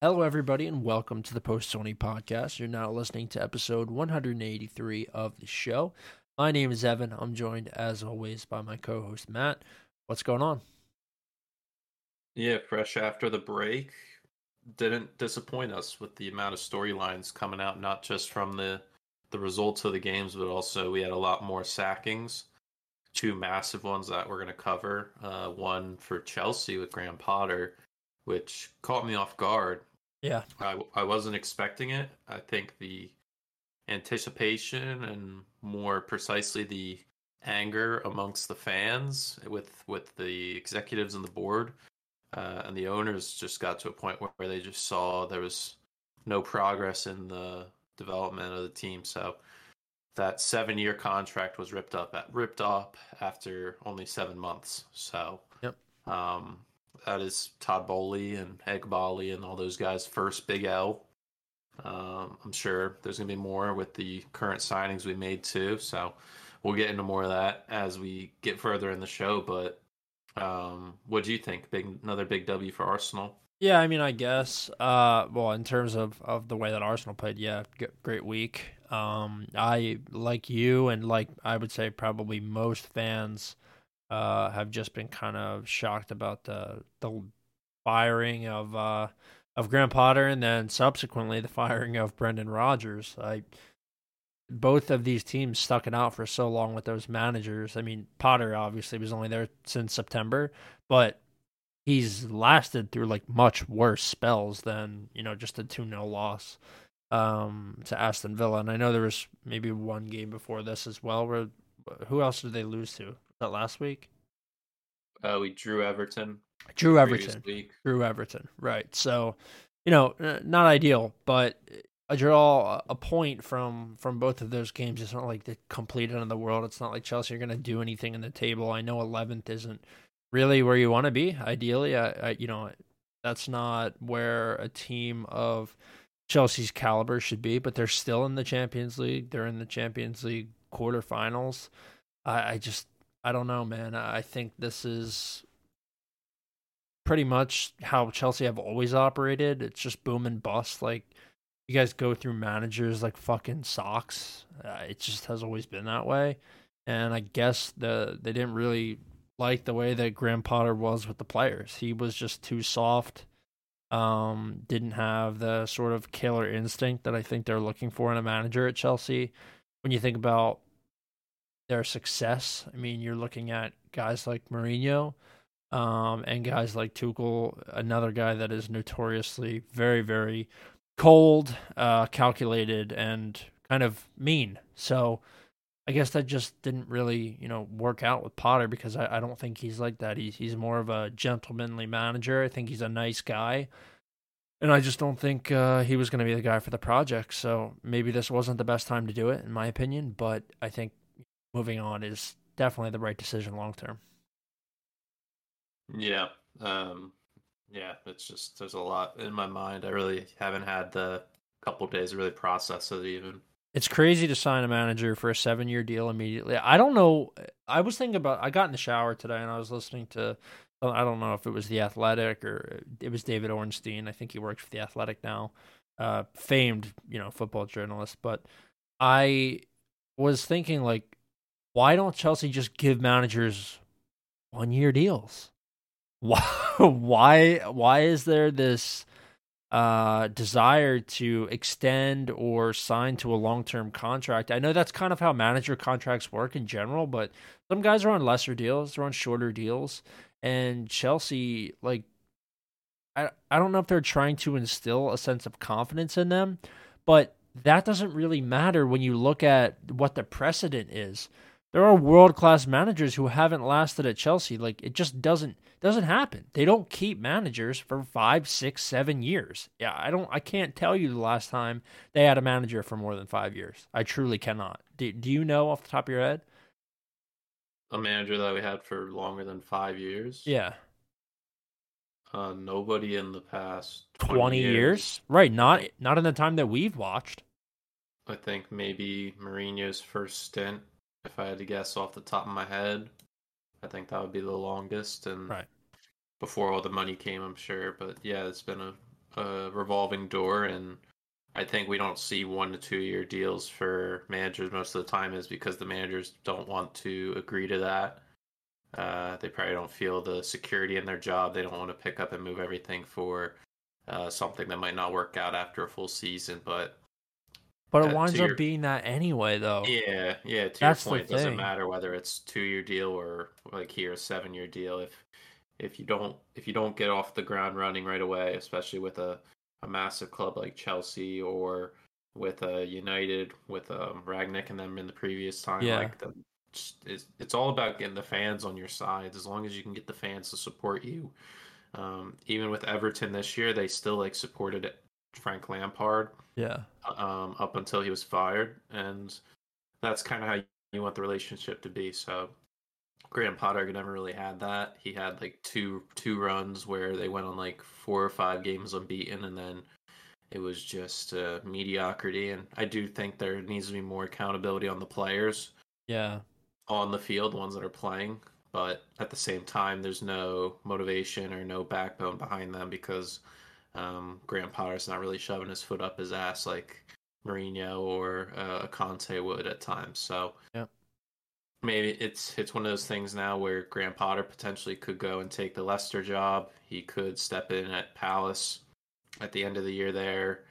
Hello, everybody, and welcome to the Post Sony podcast. You're now listening to episode 183 of the show. My name is Evan. I'm joined, as always, by my co host, Matt. What's going on? Yeah, fresh after the break. Didn't disappoint us with the amount of storylines coming out, not just from the the results of the games, but also we had a lot more sackings. Two massive ones that we're going to cover. Uh, one for Chelsea with Graham Potter, which caught me off guard. Yeah. I, I wasn't expecting it. I think the anticipation and more precisely the anger amongst the fans with with the executives and the board uh, and the owners just got to a point where, where they just saw there was no progress in the development of the team. So that seven year contract was ripped up at ripped up after only seven months. So yep. um, that is Todd Boehly and Egg Eghbali and all those guys' first big L. Um, I'm sure there's gonna be more with the current signings we made too. So we'll get into more of that as we get further in the show. But um, what do you think? Big another big W for Arsenal. Yeah, I mean, I guess. Uh, well, in terms of, of the way that Arsenal played, yeah, great week. Um, I like you, and like I would say, probably most fans uh, have just been kind of shocked about the the firing of uh, of Graham Potter, and then subsequently the firing of Brendan Rodgers. I both of these teams stuck it out for so long with those managers. I mean, Potter obviously was only there since September, but he's lasted through like much worse spells than you know just a 2-0 loss um, to Aston Villa. And I know there was maybe one game before this as well where who else did they lose to? That last week? Uh, we drew Everton. Drew Everton. Drew Everton. Right. So, you know, not ideal, but a draw, a point from from both of those games. It's not like the complete end of the world. It's not like Chelsea are going to do anything in the table. I know 11th isn't really where you want to be. Ideally, I, I, you know, that's not where a team of Chelsea's caliber should be. But they're still in the Champions League. They're in the Champions League quarterfinals. I, I just I don't know, man. I think this is pretty much how Chelsea have always operated. It's just boom and bust. Like you guys go through managers like fucking socks. Uh, it just has always been that way. And I guess the they didn't really like the way that Graham Potter was with the players. He was just too soft. Um, didn't have the sort of killer instinct that I think they're looking for in a manager at Chelsea. When you think about their success. I mean, you're looking at guys like Mourinho um, and guys like Tuchel, another guy that is notoriously very, very cold, uh, calculated, and kind of mean. So I guess that just didn't really, you know, work out with Potter because I, I don't think he's like that. He's he's more of a gentlemanly manager. I think he's a nice guy. And I just don't think uh, he was going to be the guy for the project. So maybe this wasn't the best time to do it, in my opinion. But I think moving on is definitely the right decision long term. Yeah. Um, yeah, it's just there's a lot in my mind. I really haven't had the couple days to really process it even. It's crazy to sign a manager for a seven year deal immediately. I don't know. I was thinking about. I got in the shower today and I was listening to. I don't know if it was the Athletic or it was David Ornstein. I think he works for the Athletic now, uh, famed you know football journalist. But I was thinking like why don't Chelsea just give managers one year deals? Why why why is there this uh, desire to extend or sign to a long term contract? I know that's kind of how manager contracts work in general, but some guys are on lesser deals, they're on shorter deals. And Chelsea, like I I don't know if they're trying to instill a sense of confidence in them, but that doesn't really matter when you look at what the precedent is there are world class managers who haven't lasted at Chelsea. Like it just doesn't doesn't happen. They don't keep managers for five, six, seven years. Yeah, I don't. I can't tell you the last time they had a manager for more than five years. I truly cannot. Do Do you know off the top of your head? A manager that we had for longer than five years. Yeah. Uh, nobody in the past 20, 20 years. years. Right, not not in the time that we've watched. I think maybe Mourinho's first stint if I had to guess off the top of my head, I think that would be the longest. And right. before all the money came, I'm sure. But yeah, it's been a a revolving door, and I think we don't see one to two year deals for managers most of the time is because the managers don't want to agree to that. Uh, they probably don't feel the security in their job. They don't want to pick up and move everything for uh, something that might not work out after a full season. But but it uh, winds up your, being that anyway, though. Yeah, yeah. To That's your point, it doesn't matter whether it's two year deal or like here a seven year deal. If if you don't if you don't get off the ground running right away, especially with a, a massive club like Chelsea or with a United with um, Rangnick and them in the previous time, yeah. like the it's, it's all about getting the fans on your side. As long as you can get the fans to support you. Um, even with Everton this year, they still like supported Frank Lampard. Yeah. Um, up until he was fired, and that's kind of how you want the relationship to be. So, Graham Potter never really had that. He had like two two runs where they went on like four or five games unbeaten, and then it was just uh, mediocrity. And I do think there needs to be more accountability on the players. Yeah on the field, the ones that are playing, but at the same time, there's no motivation or no backbone behind them because um, Graham Potter's not really shoving his foot up his ass like Mourinho or uh, Conte would at times. So yeah. maybe it's it's one of those things now where Graham Potter potentially could go and take the Leicester job. He could step in at Palace at the end of the year there.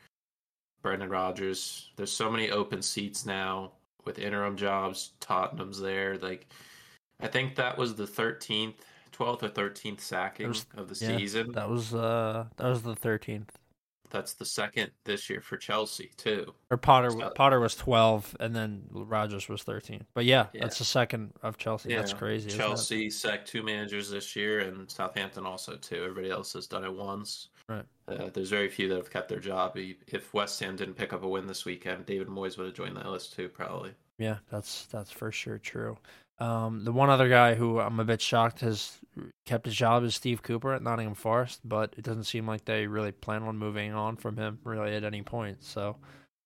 Brendan Rodgers. There's so many open seats now with interim jobs. Tottenham's there. Like, I think that was the 13th, 12th or 13th sacking was, of the yeah, season. That was uh that was the 13th. That's the second this year for Chelsea too. Or Potter so, Potter was 12 and then Rodgers was 13. But yeah, yeah. that's the second of Chelsea. Yeah. That's crazy. Chelsea sacked two managers this year and Southampton also too. Everybody else has done it once. Right. Uh, there's very few that have kept their job. If West Ham didn't pick up a win this weekend, David Moyes would have joined that list too, probably. Yeah, that's that's for sure true. Um, the one other guy who I'm a bit shocked has kept his job is Steve Cooper at Nottingham Forest, but it doesn't seem like they really plan on moving on from him really at any point. So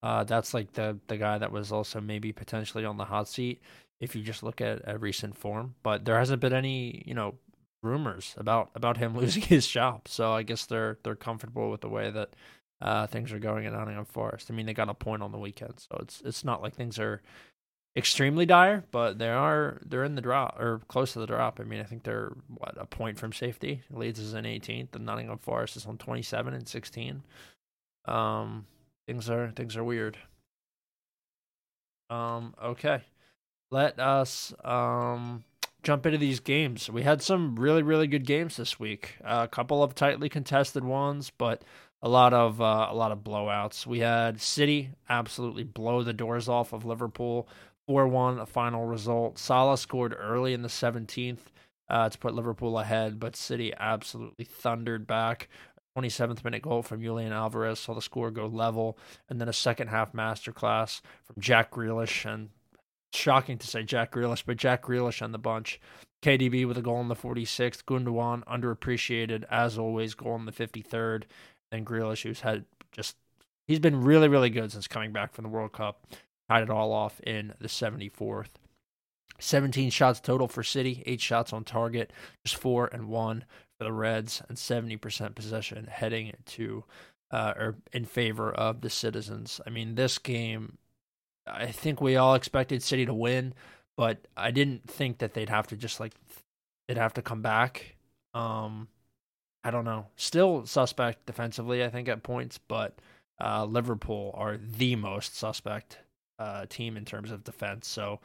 uh, that's like the the guy that was also maybe potentially on the hot seat if you just look at, at recent form. But there hasn't been any you know rumors about about him losing his job. So I guess they're they're comfortable with the way that uh, things are going at Nottingham Forest. I mean, they got a point on the weekend, so it's it's not like things are extremely dire, but they are they're in the drop or close to the drop. I mean, I think they're what a point from safety. Leeds is in 18th, and Nottingham Forest is on 27 and 16. Um, things are things are weird. Um, okay, let us um jump into these games. We had some really, really good games this week. Uh, a couple of tightly contested ones, but a lot of uh, a lot of blowouts. We had City absolutely blow the doors off of Liverpool, four one, a final result. Salah scored early in the seventeenth uh, to put Liverpool ahead, but City absolutely thundered back. 27th minute goal from Julian Alvarez saw the score go level, and then a second half masterclass from Jack Grealish and shocking to say Jack Grealish, but Jack Grealish on the bunch. KDB with a goal in the 46th. Gundogan underappreciated as always, goal in the 53rd. Then Grealish, who's had just he's been really really good since coming back from the World Cup. Tied it all off in the 74th. 17 shots total for City, eight shots on target, just four and one for the Reds, and 70% possession heading to uh, or in favor of the Citizens. I mean, this game I think we all expected City to win, but I didn't think that they'd have to just like they'd have to come back. Um, I don't know. Still suspect defensively, I think at points, but uh, Liverpool are the most suspect uh, team in terms of defense. So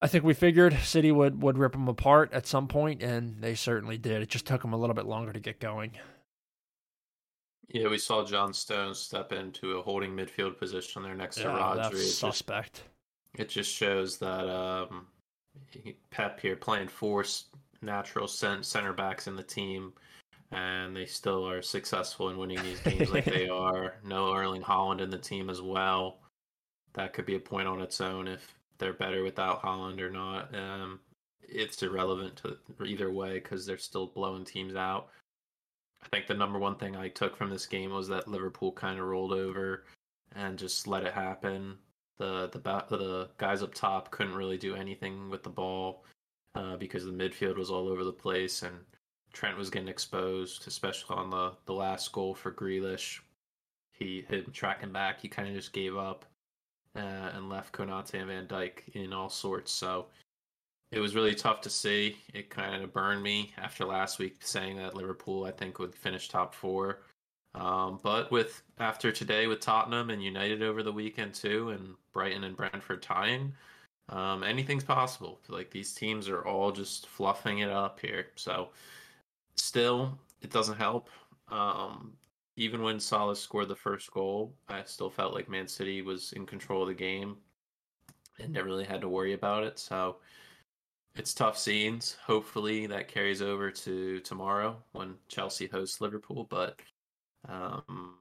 I think we figured City would would rip them apart at some point, and they certainly did. It just took them a little bit longer to get going. Yeah, we saw John Stones step into a holding midfield position there next yeah, to Rodri. That's suspect. Just, it just shows that um, Pep here playing four natural center backs in the team, and they still are successful in winning these games like they are. No Erling Haaland in the team as well. That could be a point on its own if they're better without Haaland or not. Um, it's irrelevant to either way because they're still blowing teams out. I think the number one thing I took from this game was that Liverpool kind of rolled over and just let it happen. The the the guys up top couldn't really do anything with the ball uh, because the midfield was all over the place, and Trent was getting exposed, especially on the the last goal for Grealish. He him tracking back, he kind of just gave up uh, and left Konate and Van Dijk in all sorts. So it was really tough to see. It kind of burned me after last week saying that Liverpool, I think, would finish top four. Um, but with after today with Tottenham and United over the weekend too, and Brighton and Brentford tying, um, anything's possible. Like these teams are all just fluffing it up here. So still, it doesn't help. Um, even when Salah scored the first goal, I still felt like Man City was in control of the game and never really had to worry about it. So it's tough scenes. Hopefully that carries over to tomorrow when Chelsea hosts Liverpool. But um,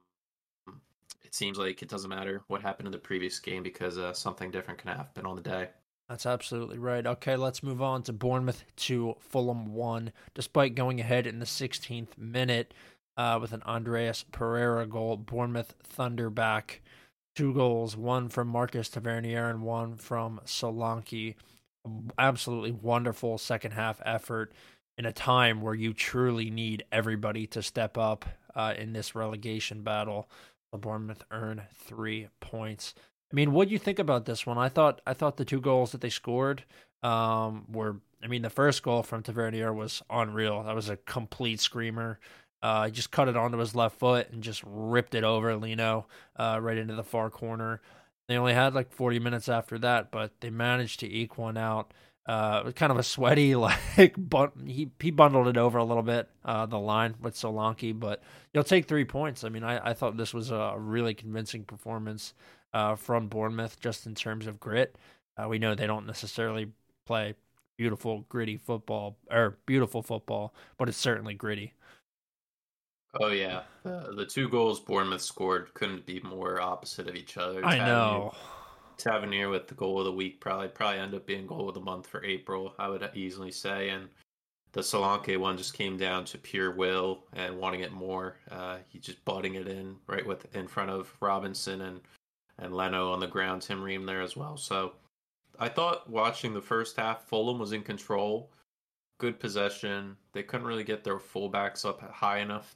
it seems like it doesn't matter what happened in the previous game because uh, something different can happen on the day. That's absolutely right. Okay, let's move on to Bournemouth to Fulham 1. Despite going ahead in the 16th minute uh, with an Andreas Pereira goal, Bournemouth Thunder back two goals, one from Marcus Tavernier and one from Solanke absolutely wonderful second half effort in a time where you truly need everybody to step up uh, in this relegation battle. Bournemouth earn three points. I mean, what do you think about this one? I thought I thought the two goals that they scored um, were. I mean, the first goal from Tavernier was unreal. That was a complete screamer. Uh, he just cut it onto his left foot and just ripped it over Leno uh, right into the far corner. They only had like 40 minutes after that, but they managed to eke one out. Uh, it was kind of a sweaty, like, but he he bundled it over a little bit, uh, the line with Solanke, but you'll take three points. I mean, I, I thought this was a really convincing performance uh, from Bournemouth just in terms of grit. Uh, we know they don't necessarily play beautiful, gritty football, or beautiful football, but it's certainly gritty. Oh yeah, the, the two goals Bournemouth scored couldn't be more opposite of each other. I know. Tavernier with the goal of the week probably probably end up being goal of the month for April. I would easily say, and the Solanke one just came down to pure will and wanting it more. Uh, he just butting it in right with in front of Robinson and and Leno on the ground. Tim Ream there as well. So I thought watching the first half, Fulham was in control, good possession. They couldn't really get their fullbacks up high enough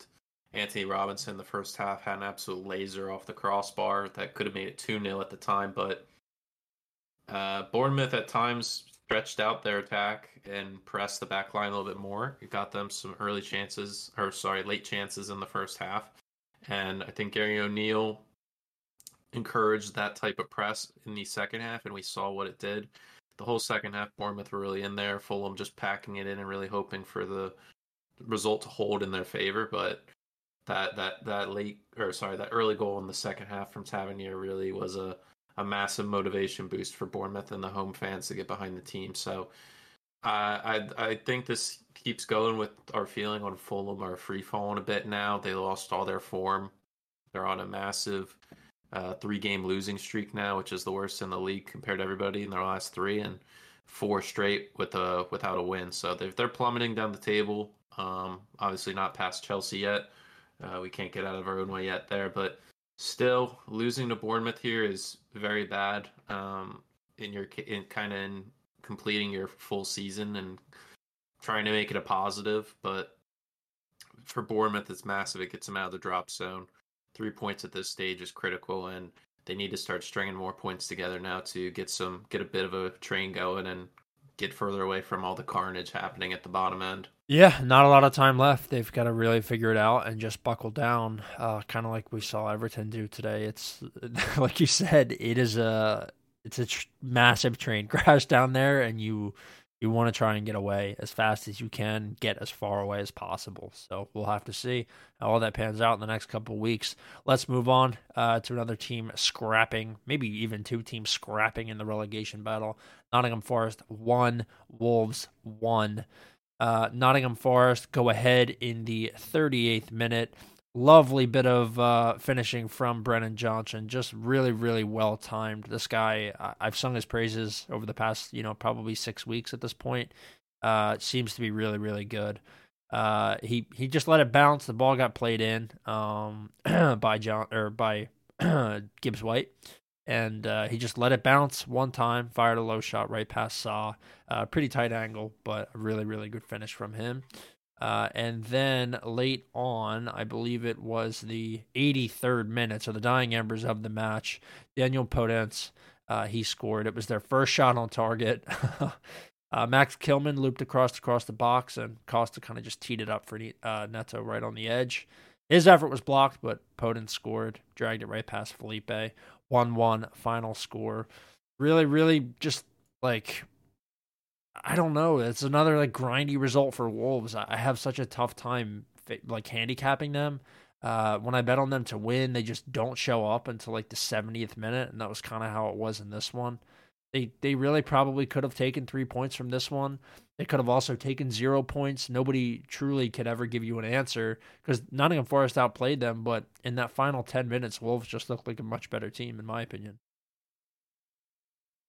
Antonee Robinson the first half had an absolute laser off the crossbar that could have made it 2 0 at the time. But uh, Bournemouth at times stretched out their attack and pressed the back line a little bit more. It got them some early chances, or sorry, late chances in the first half. And I think Gary O'Neill encouraged that type of press in the second half, and we saw what it did. The whole second half, Bournemouth were really in there. Fulham just packing it in and really hoping for the result to hold in their favor. But that that that late or sorry that early goal in the second half from Tavernier really was a a massive motivation boost for Bournemouth and the home fans to get behind the team. So uh, I I think this keeps going with our feeling on Fulham are free falling a bit now. They lost all their form. They're on a massive uh, three game losing streak now, which is the worst in the league compared to everybody in their last three and four straight with a without a win. So they're they're plummeting down the table. Um, obviously not past Chelsea yet uh, we can't get out of our own way yet there, but still losing to Bournemouth here is very bad. Um, in your in kind of in completing your full season and trying to make it a positive, but for Bournemouth, it's massive. It gets them out of the drop zone. Three points at this stage is critical, and they need to start stringing more points together now to get some get a bit of a train going and get further away from all the carnage happening at the bottom end. Yeah, not a lot of time left. They've got to really figure it out and just buckle down, uh, kind of like we saw Everton do today. It's like you said, it is a it's a tr- massive train crash down there, and you you want to try and get away as fast as you can, get as far away as possible. So we'll have to see how all that pans out in the next couple weeks. Let's move on uh, to another team scrapping, maybe even two teams scrapping in the relegation battle. Nottingham Forest one, Wolves one. Uh, Nottingham Forest go ahead in the 38th minute lovely bit of uh, finishing from Brennan Johnson. Just really, really well timed. This guy, I've sung his praises over the past, you know, probably six weeks at this point. Uh, seems to be really, really good. Uh, he he just let it bounce. The ball got played in um, by John or by Gibbs White, and uh, he just let it bounce one time. Fired a low shot right past Sá. Uh, pretty tight angle, but a really, really good finish from him. Uh, and then late on, I believe it was the 83rd minute, so the dying embers of the match, Daniel Podence, uh, he scored. It was their first shot on target. uh, Max Kilman looped across across the box, and Costa kind of just teed it up for uh, Neto right on the edge. His effort was blocked, but Podence scored, dragged it right past Felipe. 1 1 final score. Really, really just like I don't know. It's another like grindy result for Wolves. I have such a tough time like handicapping them. Uh, when I bet on them to win, they just don't show up until like the 70th minute, and that was kind of how it was in this one. They they really probably could have taken three points from this one. They could have also taken zero points. Nobody truly could ever give you an answer because Nottingham Forest outplayed them. But in that final 10 minutes, Wolves just looked like a much better team, in my opinion.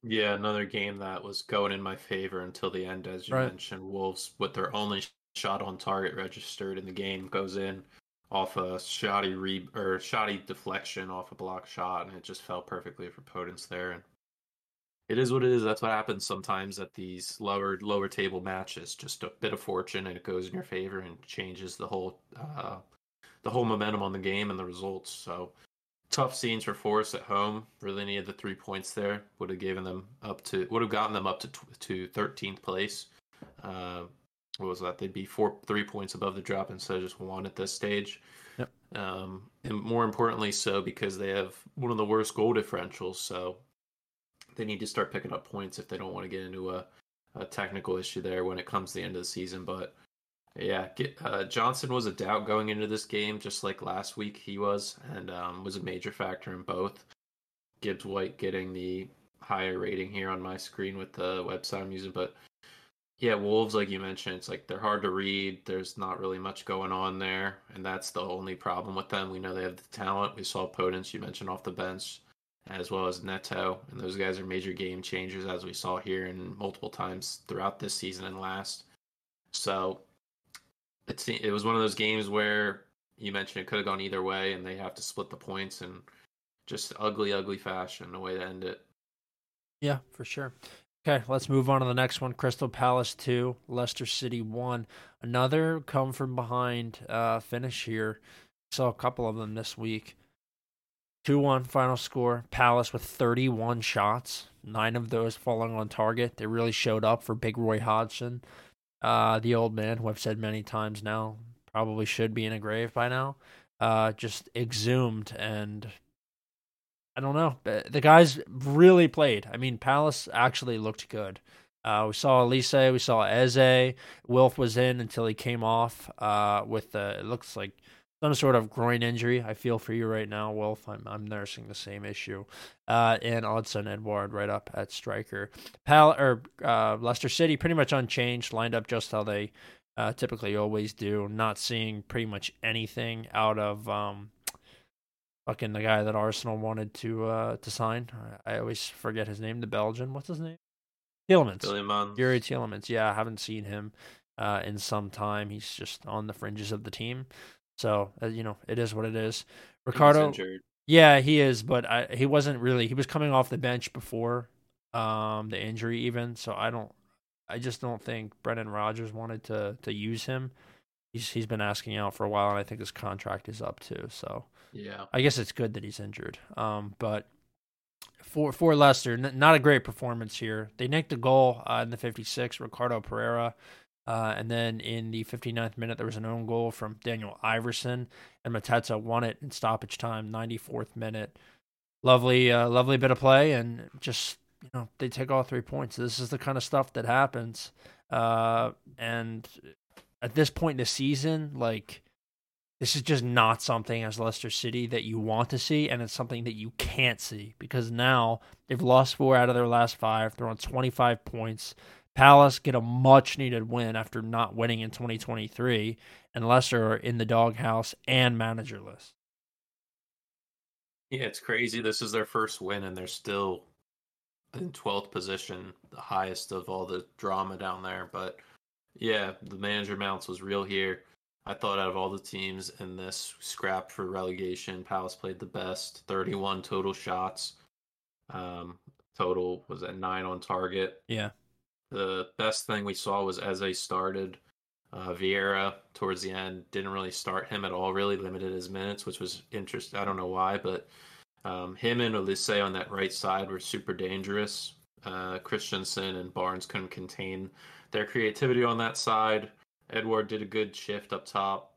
Yeah, another game that was going in my favor until the end, as you right. mentioned. Wolves, with their only shot on target registered in the game, goes in off a shoddy re or shoddy deflection off a block shot, and it just fell perfectly for Podence there. And it is what it is. That's what happens sometimes at these lower lower table matches. Just a bit of fortune, and it goes in your favor and changes the whole uh, the whole momentum on the game and the results. So tough scenes for Forest at home. Really needed the three points there. Would have given them up to would have gotten them up to to 13th place. Uh, what was that? They'd be four three points above the drop instead of just one at this stage. Yep. Um, and more importantly, so because they have one of the worst goal differentials, so they need to start picking up points if they don't want to get into a, a technical issue there when it comes to the end of the season. But yeah, uh, Johnson was a doubt going into this game, just like last week he was, and um, was a major factor in both. Gibbs White getting the higher rating here on my screen with the website I'm using, but yeah, Wolves, like you mentioned, it's like they're hard to read. There's not really much going on there, and that's the only problem with them. We know they have the talent. We saw Podence, you mentioned off the bench, as well as Neto, and those guys are major game changers, as we saw here and multiple times throughout this season and last. So it it was one of those games where you mentioned it could have gone either way, and they have to split the points and just ugly, ugly fashion. a way to end it. Yeah, for sure. Okay, let's move on to the next one. Crystal Palace two, Leicester City one. Another come from behind uh, finish here. Saw a couple of them this week. 2 1 final score. Palace with 31 shots, nine of those falling on target. They really showed up for Big Roy Hodgson uh, the old man, who I've said many times now, probably should be in a grave by now, uh, just exhumed and I don't know. The guys really played. I mean, Palace actually looked good. Uh, we saw Olise, we saw Eze. Wilf was in until he came off uh, with the, it looks like some sort of groin injury. I feel for you right now, Wolf. I'm I'm nursing the same issue. Uh, and Odsonne Edouard right up at striker. Pal or uh, Leicester City pretty much unchanged, lined up just how they uh, typically always do. Not seeing pretty much anything out of um, fucking the guy that Arsenal wanted to uh, to sign. I always forget his name. The Belgian. What's his name? Tielemans. Youri Tielemans. Yeah, I haven't seen him uh, in some time. He's just on the fringes of the team. So uh, you know, it is what it is. Ricardo, yeah, he is, but I, he wasn't really. He was coming off the bench before um, the injury, even. So I don't. I just don't think Brendan Rodgers wanted to to use him. He's he's been asking out for a while, and I think his contract is up too. So yeah, I guess it's good that he's injured. Um, but for for Leicester, n- not a great performance here. They nicked a goal uh, in the 56. Ricardo Pereira uh, and then in the 59th minute, there was an own goal from Daniel Iversen, and Mateta won it in stoppage time, 94th minute. Lovely, uh, lovely bit of play, and just you know they take all three points. This is the kind of stuff that happens, uh, and at this point in the season, like this is just not something as Leicester City that you want to see, and it's something that you can't see because now they've lost four out of their last five. They're on 25 points. Palace get a much needed win after not winning in 2023, and Leicester are in the doghouse and managerless. Yeah, it's crazy. This is their first win, and they're still in 12th position, the highest of all the drama down there. But yeah, the manager mounts was real here. I thought out of all the teams in this scrap for relegation, Palace played the best. 31 total shots. Um, total was at nine on target. Yeah. The best thing we saw was Eze started. Uh, Vieira towards the end didn't really start him at all. Really limited his minutes, which was interesting. I don't know why, but um, him and Olise on that right side were super dangerous. Uh, Christensen and Barnes couldn't contain their creativity on that side. Edouard did a good shift up top.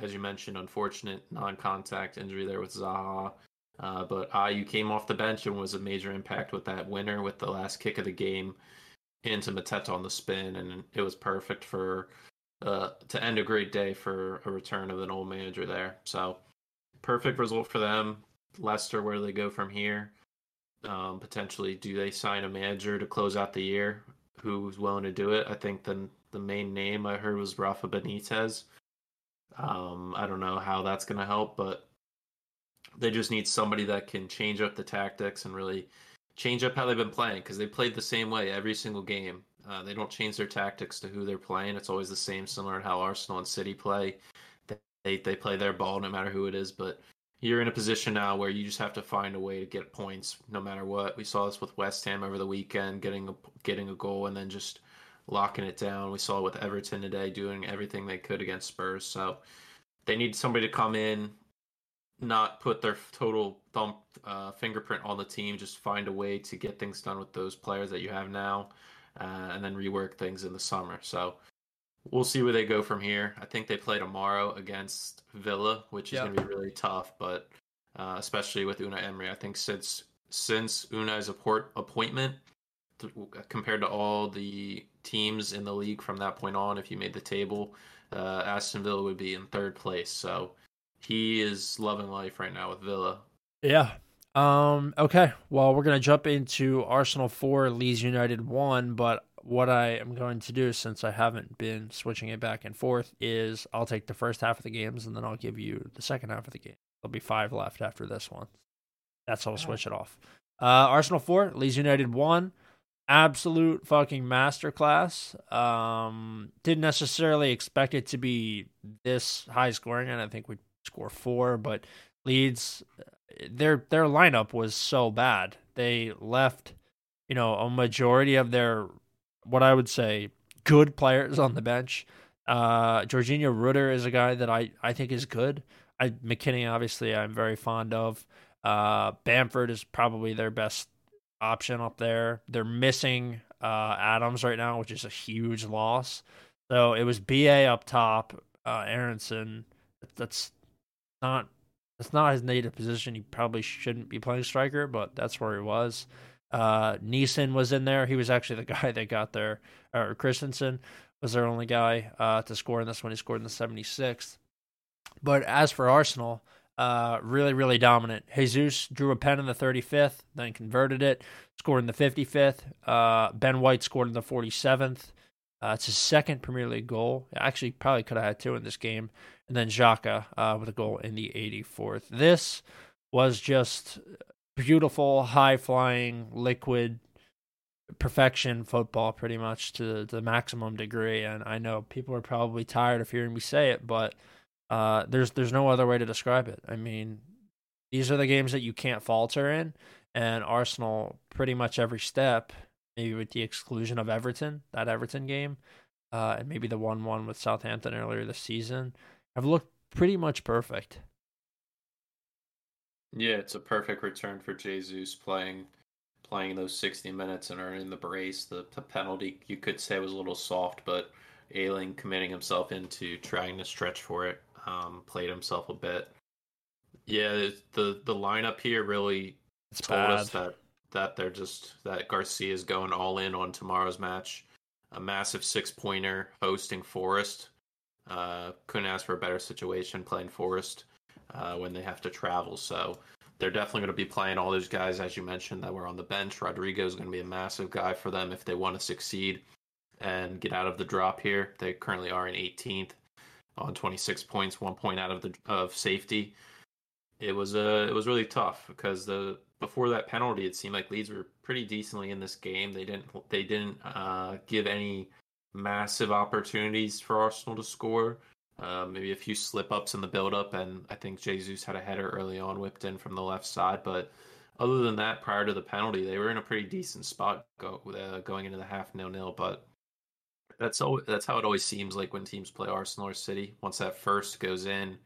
As you mentioned, unfortunate non-contact injury there with Zaha. Uh, but Ayew came off the bench and was a major impact with that winner with the last kick of the game into Mateta on the spin, and it was perfect for uh, to end a great day for a return of an old manager there. So perfect result for them. Leicester, where do they go from here? Um, potentially, do they sign a manager to close out the year who's willing to do it? I think the the main name I heard was Rafa Benitez. Um, I don't know how that's going to help, but they just need somebody that can change up the tactics and really change up how they've been playing because they played the same way every single game. Uh, they don't change their tactics to who they're playing. It's always the same, similar to how Arsenal and City play. They they play their ball no matter who it is. But you're in a position now where you just have to find a way to get points no matter what. We saw this with West Ham over the weekend, getting a, getting a goal and then just locking it down. We saw it with Everton today, doing everything they could against Spurs. So they need somebody to come in, not put their total thumb uh, fingerprint on the team. Just find a way to get things done with those players that you have now, uh, and then rework things in the summer. So we'll see where they go from here. I think they play tomorrow against Villa, which is yep. going to be really tough. But uh, especially with Unai Emery, I think since since Unai's appointment, compared to all the teams in the league from that point on, if you made the table, uh, Aston Villa would be in third place. So he is loving life right now with Villa. Yeah. Um. Okay. Well, we're gonna jump into Arsenal four, Leeds United one. But what I am going to do, since I haven't been switching it back and forth, is I'll take the first half of the games and then I'll give you the second half of the game. There'll be five left after this one. That's how I'll switch it off. Uh, Arsenal four, Leeds United one absolute fucking masterclass. Um, didn't necessarily expect it to be this high scoring, and I think we'd score four. But Leeds, their their lineup was so bad. They left, you know, a majority of their what I would say good players on the bench. Uh, Georginio Rutter is a guy that I I think is good. I McKennie obviously I'm very fond of. Uh, Bamford is probably their best option up there. They're missing uh, Adams right now, which is a huge loss. So it was BA up top, uh, Aaronson. That's not that's not his native position. He probably shouldn't be playing striker, but that's where he was. Uh, Neeson was in there. He was actually the guy that got there. Or Kristensen was their only guy uh, to score in this one. He scored in the 76th. But as for Arsenal, uh, really, really dominant. Jesus drew a pen in the 35th, then converted it, scored in the 55th. Uh, ben White scored in the 47th. Uh, it's his second Premier League goal. Actually, probably could have had two in this game. And then Xhaka uh, with a goal in the 84th. This was just beautiful, high flying, liquid perfection football, pretty much to the maximum degree. And I know people are probably tired of hearing me say it, but uh, there's there's no other way to describe it. I mean, these are the games that you can't falter in, and Arsenal pretty much every step, maybe with the exclusion of Everton, that Everton game, uh, and maybe the one-one with Southampton earlier this season, have looked pretty much perfect. Yeah, it's a perfect return for Jesus playing playing those 60 minutes and earning the brace. The, the penalty you could say was a little soft, but Ailing committing himself into trying to stretch for it um, played himself a bit. Yeah, the the lineup here really it's told bad. us that that they're just that Gracia is going all in on tomorrow's match. A massive six pointer hosting Forest. Uh, couldn't ask for a better situation playing Forest uh, when they have to travel. So they're definitely going to be playing all those guys, as you mentioned, that were on the bench. Rodrigo is going to be a massive guy for them if they want to succeed and get out of the drop here. They currently are in 18th on 26 points, one point out of the of safety. It was uh, it was really tough because the before that penalty, it seemed like Leeds were pretty decently in this game. They didn't they didn't uh, give any massive opportunities for Arsenal to score. Uh, maybe a few slip ups in the build up, and I think Jesus had a header early on whipped in from the left side. But other than that, prior to the penalty, they were in a pretty decent spot go, uh, going into the half nil nil. But That's always, that's how it always seems like when teams play Arsenal or City. Once that first goes in,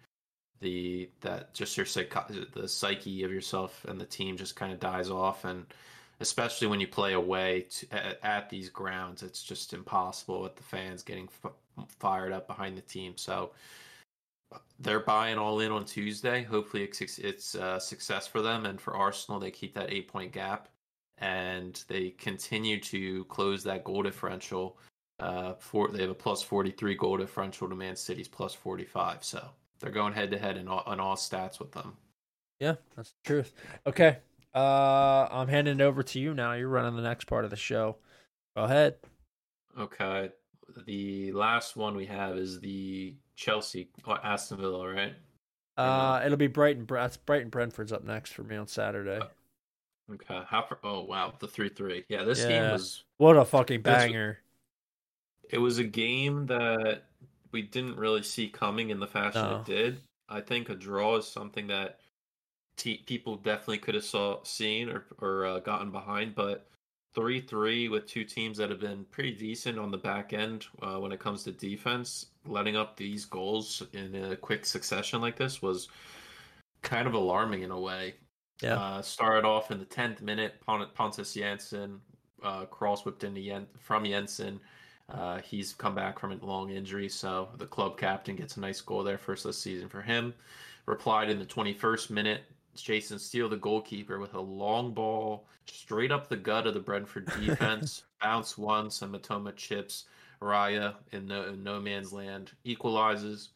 the that just your psych the psyche of yourself and the team just kind of dies off. And especially when you play away to, at, at, these grounds it's just impossible with the fans getting f- fired up behind the team. So they're buying all in on tuesday. Hopefully it's, it's a success for them and for arsenal they keep that eight point gap. And they continue to close that goal differential uh, for they have a plus 43 goal differential to man city's plus 45 so they're going head to head in all, on all stats with them. Yeah, that's the truth. Okay. Uh, I'm handing it over to you now. You're running the next part of the show. Go ahead. Okay. The last one we have is the Chelsea or Aston Villa, right? Uh, it'll be Brighton. That's Brighton Brentford's up next for me on Saturday. Uh, okay. How? Oh wow, the three three. Yeah, this yeah. game was what a fucking banger. It was a game that we didn't really see coming in the fashion no. it did. I think a draw is something that t- people definitely could have saw seen or or uh, gotten behind, but three three with two teams that have been pretty decent on the back end uh, when it comes to defense, letting up these goals in a quick succession like this was kind of alarming in a way. Yeah. Uh, started off in the tenth minute, Pontus Jansson uh, cross whipped into Yen- from Jensen uh, he's come back from a long injury, so the club captain gets a nice goal there first this season for him. Replied in the 21st minute, Jason Steele, the goalkeeper, with a long ball straight up the gut of the Brentford defense. bounce once, and Mitoma chips Raya in no, in no man's land. Equalizes.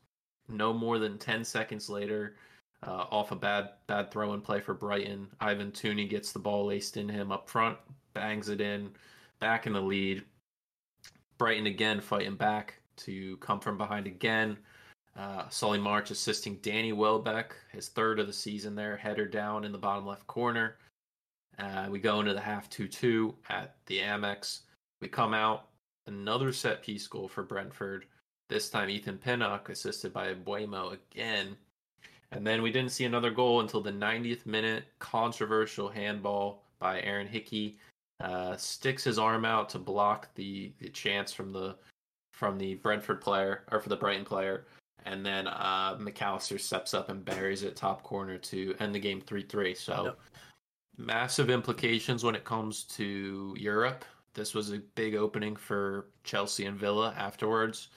No more than 10 seconds later, uh, off a bad bad throw and play for Brighton, Ivan Toney gets the ball laced in him up front, bangs it in, back in the lead. Brighton again fighting back to come from behind again. Uh, Solly March assisting Danny Welbeck, his third of the season there, header down in the bottom left corner. Uh, we go into the half 2 2 at the Amex. We come out, another set piece goal for Brentford. This time, Ethan Pinnock assisted by Mbeumo again. And then we didn't see another goal until the 90th minute controversial handball by Aaron Hickey uh, sticks his arm out to block the, the chance from the from the Brentford player or for the Brighton player, and then uh, Mac Allister steps up and buries it top corner to end the game three three. So yep. massive implications when it comes to Europe. This was a big opening for Chelsea and Villa afterwards,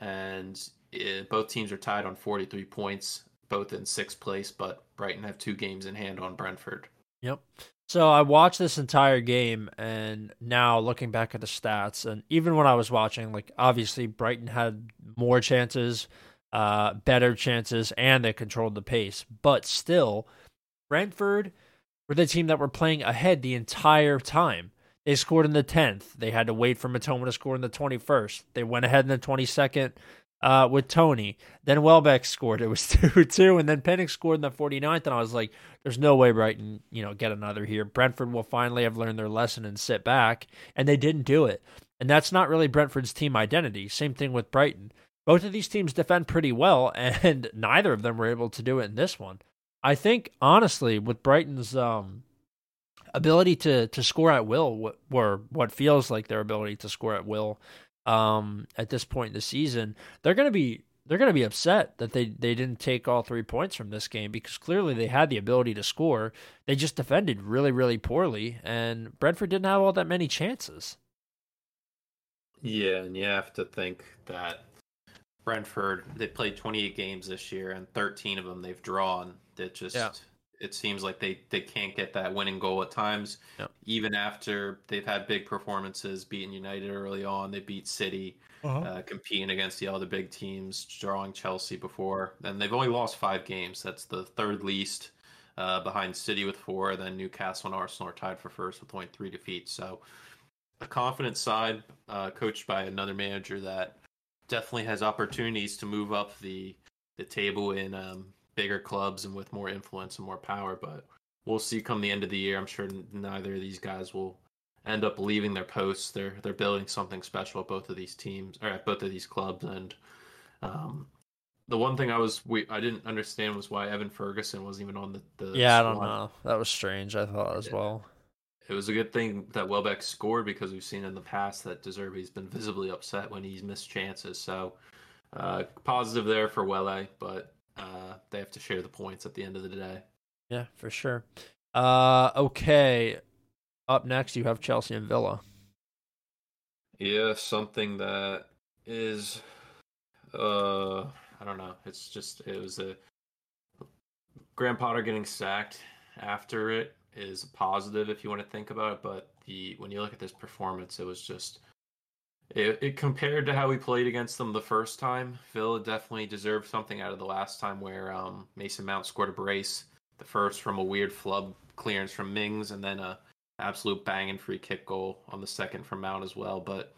and it, both teams are tied on 43 points, both in sixth place, but Brighton have two games in hand on Brentford. Yep. So I watched this entire game, and now looking back at the stats, and even when I was watching, like obviously Brighton had more chances, uh, better chances, and they controlled the pace. But still, Brentford were the team that were playing ahead the entire time. They scored in the tenth. They had to wait for Mitoma to score in the twenty-first. They went ahead in the twenty-second uh, with Toney. Then Welbeck scored. It was 2 2. And then Pinnock scored in the 49th. And I was like, there's no way Brighton, you know, get another here. Brentford will finally have learned their lesson and sit back. And they didn't do it. And that's not really Brentford's team identity. Same thing with Brighton. Both of these teams defend pretty well, and neither of them were able to do it in this one. I think, honestly, with Brighton's um, ability to, to score at will, or what feels like their ability to score at will, um, at this point in the season, they're going to be they're going to be upset that they, they didn't take all three points from this game because clearly they had the ability to score. They just defended really, really poorly, and Brentford didn't have all that many chances. Yeah, and you have to think that Brentford they played 28 games this year, and 13 of them they've drawn. That just yeah it seems like they they can't get that winning goal at times. Yep. Even after they've had big performances, beating United early on, they beat City, uh-huh. uh, competing against the other big teams, drawing Chelsea before, and they've only lost five games. That's the third least uh, behind City with four. Then Newcastle and Arsenal are tied for first with only three defeats. So a confident side, uh, coached by another manager that definitely has opportunities to move up the the table in um, bigger clubs and with more influence and more power. But we'll see come the end of the year. I'm sure neither of these guys will end up leaving their posts. They're they're building something special at both of these teams or at both of these clubs. And um, the one thing I was we I didn't understand was why Evan Ferguson wasn't even on the, the yeah squad. I don't know that was strange I thought as well. it was a good thing that Welbeck scored because we've seen in the past that De Zerbi's been visibly upset when he's missed chances. So uh, positive there for Welle, but uh, they have to share the points at the end of the day. Yeah, for sure. Uh, okay. Up next, you have Chelsea and Villa. Yeah, something that is, uh, I don't know. It's just it was a Graham Potter getting sacked after it is positive if you want to think about it, but the when you look at this performance, it was just it, it compared to how we played against them the first time. Villa definitely deserved something out of the last time where um, Mason Mount scored a brace, the first from a weird flub clearance from Mings, and then a absolute banging free kick goal on the second from Mount as well. But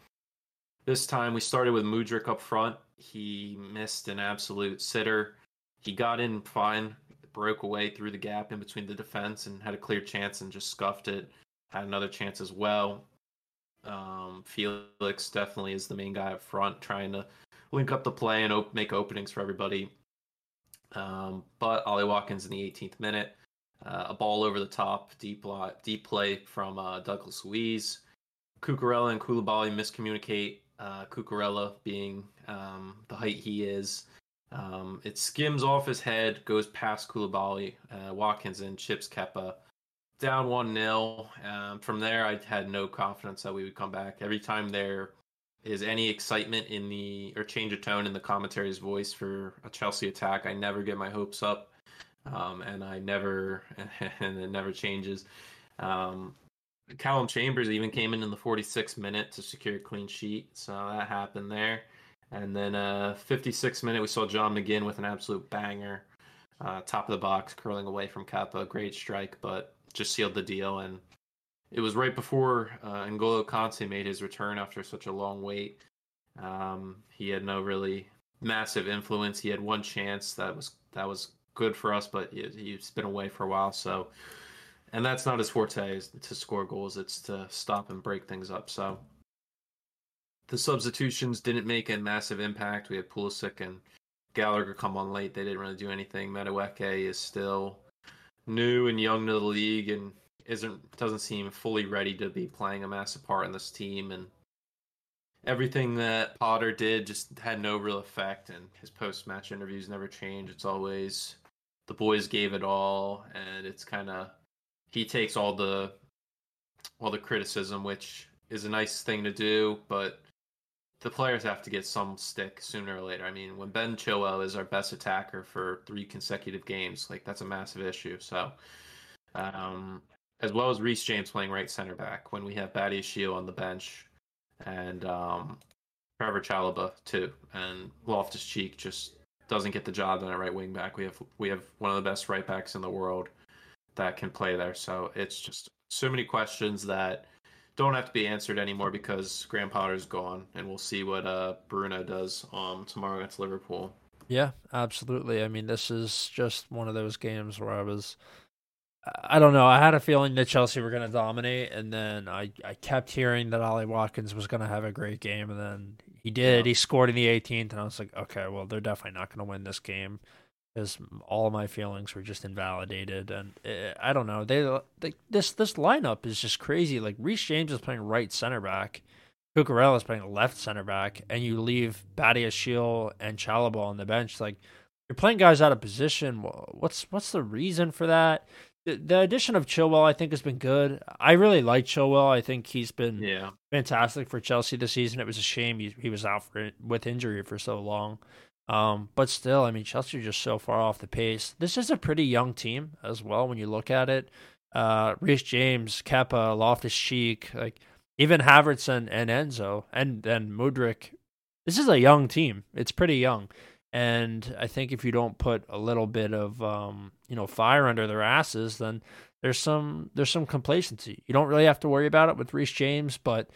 this time we started with Mudryk up front. He missed an absolute sitter. He got in fine, broke away through the gap in between the defense and had a clear chance and just scuffed it. Had another chance as well. Um, Felix definitely is the main guy up front, trying to link up the play and op- make openings for everybody. Um, but Ollie Watkins in the 18th minute, uh, a ball over the top, deep lot, deep play from uh, Douglas Luiz. Cucurella and Koulibaly miscommunicate. Uh, Cucurella being um, the height he is, um, it skims off his head, goes past Koulibaly, uh, Watkins, and chips Kepa down 1 0. Um, from there, I had no confidence that we would come back. Every time there is any excitement in the, or change of tone in the commentary's voice for a Chelsea attack, I never get my hopes up. Um, and I never, and it never changes. Um, Callum Chambers even came in in the 46th minute to secure a clean sheet. So that happened there. And then uh 56 minute, we saw John McGinn with an absolute banger, uh, top of the box, curling away from Kepa. Great strike, but just sealed the deal. And it was right before uh, N'Golo Kante made his return after such a long wait. Um, he had no really massive influence. He had one chance that was that was good for us, but he, he's been away for a while. So, and that's not his forte is to score goals. It's to stop and break things up. So the substitutions didn't make a massive impact. We had Pulisic and Gallagher come on late. They didn't really do anything. Madueke is still new and young to the league and isn't doesn't seem fully ready to be playing a massive part in this team and everything that Potter did just had no real effect and his post match interviews never change. It's always the boys gave it all and it's kind of he takes all the all the criticism which is a nice thing to do, but the players have to get some stick sooner or later. I mean, when Ben Chilwell is our best attacker for three consecutive games, like that's a massive issue. So, um, as well as Reece James playing right center back when we have Badiashile on the bench and um, Trevor Chalobah too, and Loftus Cheek just doesn't get the job done at right wing back. We have we have one of the best right backs in the world that can play there. So it's just so many questions that don't have to be answered anymore because Graham Potter's gone, and we'll see what uh, Bruno does um, tomorrow against Liverpool. Yeah, absolutely. I mean, this is just one of those games where I was, I don't know, I had a feeling that Chelsea were going to dominate, and then I, I kept hearing that Ollie Watkins was going to have a great game, and then he did. Yeah. He scored in the 18th, and I was like, okay, well, they're definitely not going to win this game because all my feelings were just invalidated. And eh, I don't know, they, they this this lineup is just crazy. Like Reece James is playing right center back, Cucurella is playing left center back, and you leave Badiashile and Chalobah on the bench. Like you're playing guys out of position. What's what's the reason for that? The, the addition of Chilwell, I think, has been good. I really like Chilwell. I think he's been yeah. fantastic for Chelsea this season. It was a shame he, he was out for, with injury for so long. Um, but still, I mean, Chelsea just so far off the pace. This is a pretty young team as well when you look at it. Uh, Reece James, Kepa, Loftus Cheek, like even Havertz and, and Enzo, and then Mudryk. This is a young team. It's pretty young. And I think if you don't put a little bit of um, you know fire under their asses, then there's some there's some complacency. You don't really have to worry about it with Reece James, but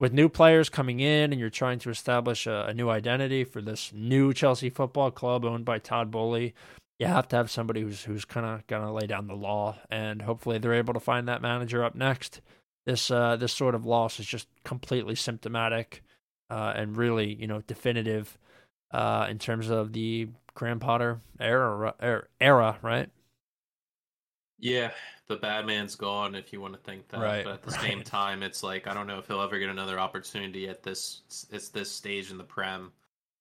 with new players coming in and you're trying to establish a, a, new identity for this new Chelsea football club owned by Todd Boehly, you have to have somebody who's who's kind of gonna lay down the law, and hopefully they're able to find that manager up next. This uh, this sort of loss is just completely symptomatic uh, and really you know definitive uh, in terms of the Graham Potter era era, right? Yeah, the bad man's gone if you want to think that. Right, but at the right. same time, it's like I don't know if he'll ever get another opportunity at this it's this stage in the Prem.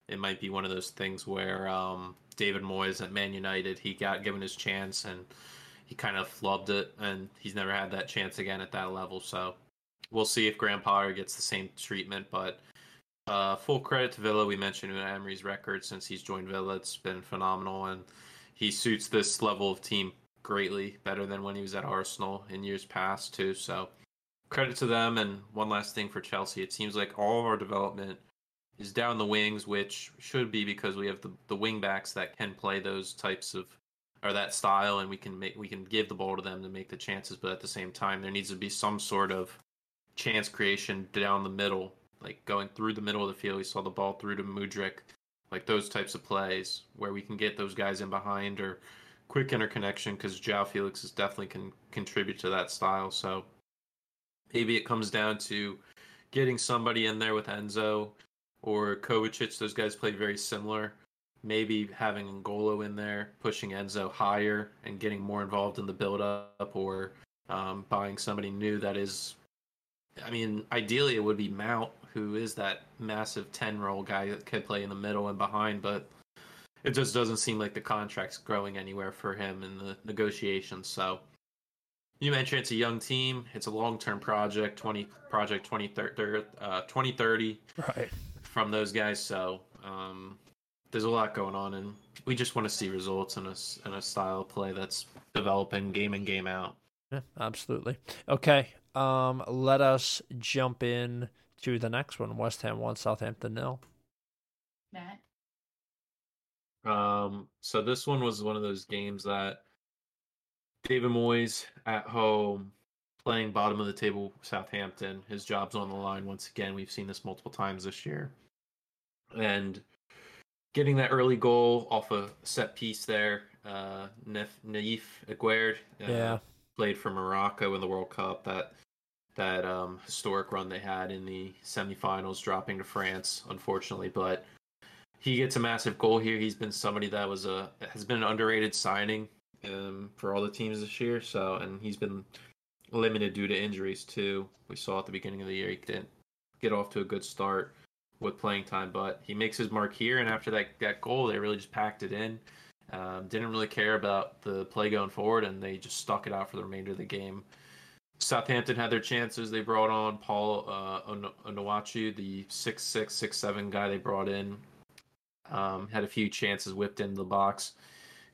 It might be one of those things where um, David Moyes at Man United, he got given his chance and he kind of flubbed it, and he's never had that chance again at that level. So we'll see if Graham Potter gets the same treatment. But uh, full credit to Villa. We mentioned Unai Emery's record since he's joined Villa. It's been phenomenal, and he suits this level of team greatly better than when he was at Arsenal in years past too. So credit to them. And one last thing for Chelsea, it seems like all of our development is down the wings, which should be because we have the the wing backs that can play those types of or that style, and we can make we can give the ball to them to make the chances. But at the same time, there needs to be some sort of chance creation down the middle, like going through the middle of the field. We saw the ball through to Mudryk, like those types of plays where we can get those guys in behind or quick interconnection because Joao Felix is definitely can contribute to that style. So maybe it comes down to getting somebody in there with Enzo or Kovacic. Those guys play very similar. Maybe having N'Golo in there, pushing Enzo higher and getting more involved in the build up or um, buying somebody new that is I mean, ideally it would be Mount, who is that massive 10 role guy that could play in the middle and behind, but it just doesn't seem like the contract's growing anywhere for him in the negotiations. So you mentioned it's a young team, it's a long term project, 20 project 2030, uh, 2030 Right. from those guys. So um, there's a lot going on, and we just want to see results in a, s- in a style of play that's developing game in, game out. Yeah, absolutely. Okay. Um, let us jump in to the next one. West Ham one, Southampton nil. Matt. Um, so this one was one of those games that David Moyes at home playing bottom of the table Southampton. His job's on the line once again. We've seen this multiple times this year. And getting that early goal off a set piece there, uh Nef, Nayef Aguerd uh, Yeah. played for Morocco in the World Cup. That that um, historic run they had in the semifinals, dropping to France, unfortunately. But he gets a massive goal here. He's been somebody that was a has been an underrated signing um, for all the teams this year. So, and he's been limited due to injuries too. We saw at the beginning of the year he didn't get off to a good start with playing time, but he makes his mark here. And after that that goal, they really just packed it in. Um, didn't really care about the play going forward, and they just stuck it out for the remainder of the game. Southampton had their chances. They brought on Paul uh, the six six six seven guy they brought in. Um, had a few chances whipped into the box,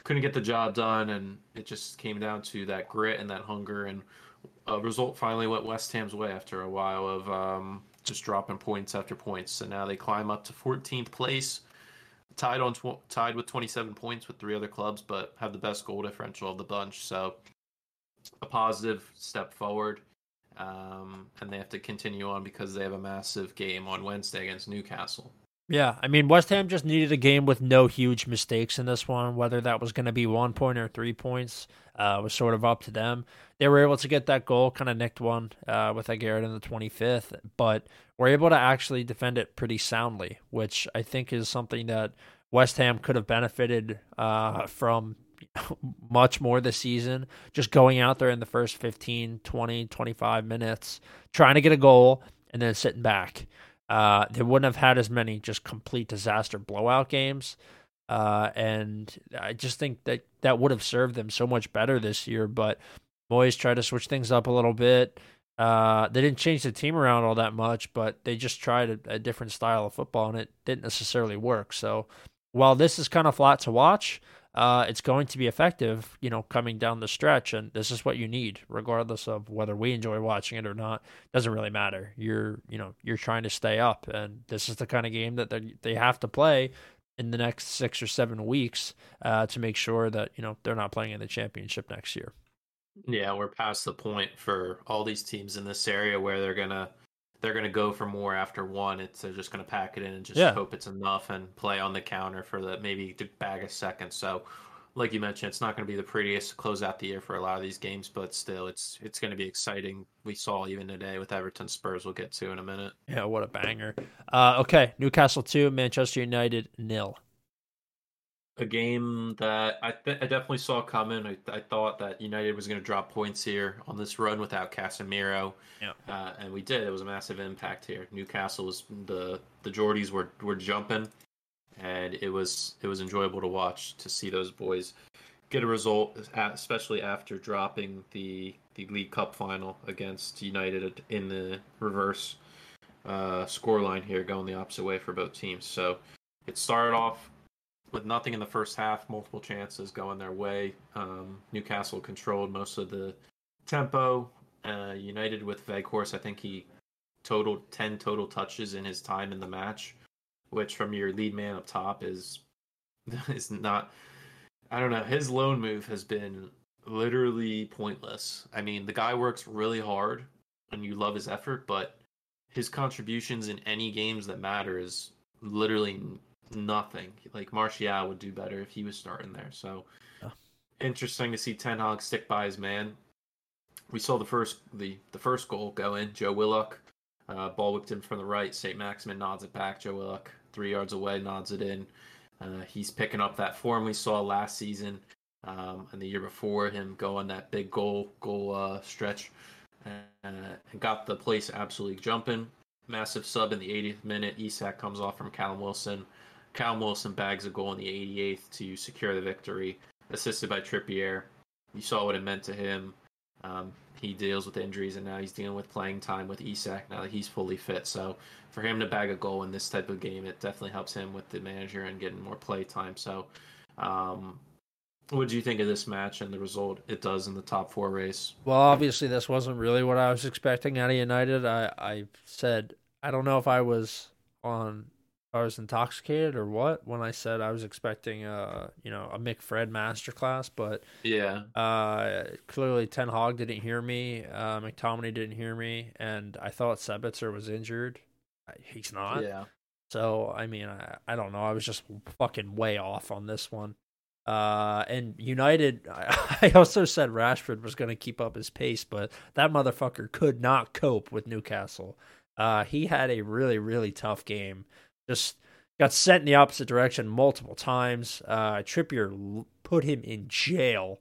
couldn't get the job done, and it just came down to that grit and that hunger. And a result finally went West Ham's way after a while of um, just dropping points after points. So now they climb up to 14th place, tied on tw- tied with 27 points with three other clubs, but have the best goal differential of the bunch. So a positive step forward. Um, and they have to continue on because they have a massive game on Wednesday against Newcastle. Yeah, I mean West Ham just needed a game with no huge mistakes in this one. Whether that was going to be one point or three points uh, was sort of up to them. They were able to get that goal, kind of nicked one uh, with Aguirre in the 25th, but were able to actually defend it pretty soundly, which I think is something that West Ham could have benefited uh, from much more this season. Just going out there in the first 15, 20, 25 minutes, trying to get a goal, and then sitting back. Uh, they wouldn't have had as many just complete disaster blowout games. Uh, and I just think that that would have served them so much better this year. But Moyes tried to switch things up a little bit. Uh, they didn't change the team around all that much, but they just tried a, a different style of football, and it didn't necessarily work. So while this is kind of flat to watch, uh, it's going to be effective, you know, coming down the stretch. And this is what you need, regardless of whether we enjoy watching it or not. Doesn't really matter. You're, you know, you're trying to stay up, and this is the kind of game that they they have to play in the next six or seven weeks uh, to make sure that you know they're not playing in the championship next year. Yeah, we're past the point for all these teams in this area where they're gonna they're gonna go for more after one. It's they're just gonna pack it in and just Yeah. hope it's enough and play on the counter for the maybe to bag a second. So, like you mentioned, it's not gonna be the prettiest to close out the year for a lot of these games, but still, it's it's gonna be exciting. We saw even today with Everton Spurs. We'll get to in a minute. Yeah, what a banger. Uh, okay, Newcastle two, Manchester United nil. A game that I, th- I definitely saw coming. I, I thought that United was going to drop points here on this run without Casemiro. Yeah. Uh, and we did. It was a massive impact here. Newcastle was the the Geordies were were jumping, and it was it was enjoyable to watch to see those boys get a result, especially after dropping the the League Cup final against United in the reverse uh, scoreline here, going the opposite way for both teams. So it started off with nothing in the first half, multiple chances going their way. Um, Newcastle controlled most of the tempo. Uh, United with Weghorst, I think he totaled 10 total touches in his time in the match, which from your lead man up top is is not I don't know, his lone move has been literally pointless. I mean, the guy works really hard and you love his effort, but his contributions in any games that matter is literally nothing. Like Martial would do better if he was starting there. So yeah. interesting to see Ten Hag stick by his man. We saw the first the the first goal go in. Joe Willock, uh, ball whipped in from the right. Saint Maximin nods it back. Joe Willock three yards away nods it in. Uh, he's picking up that form we saw last season um, and the year before him going that big goal goal uh, stretch uh, and got the place absolutely jumping. Massive sub in the 80th minute. Isak comes off from Callum Wilson. Callum Wilson bags a goal in the 88th to secure the victory, assisted by Trippier. You saw what it meant to him. Um, he deals with injuries, and now he's dealing with playing time with Isak now that he's fully fit. So for him to bag a goal in this type of game, it definitely helps him with the manager and getting more play time. So, um, what do you think of this match and the result it does in the top four race? Well, obviously, this wasn't really what I was expecting out of United. I, I said I don't know if I was on I was intoxicated or what when I said I was expecting a you know a McFred masterclass, but yeah, uh, clearly Ten Hag didn't hear me, uh, McTominay didn't hear me, and I thought Sabitzer was injured. He's not. Yeah. So I mean, I, I don't know. I was just fucking way off on this one. Uh, and United, I also said Rashford was going to keep up his pace, but that motherfucker could not cope with Newcastle. Uh, he had a really, really tough game just got sent in the opposite direction multiple times. Uh, Trippier put him in jail.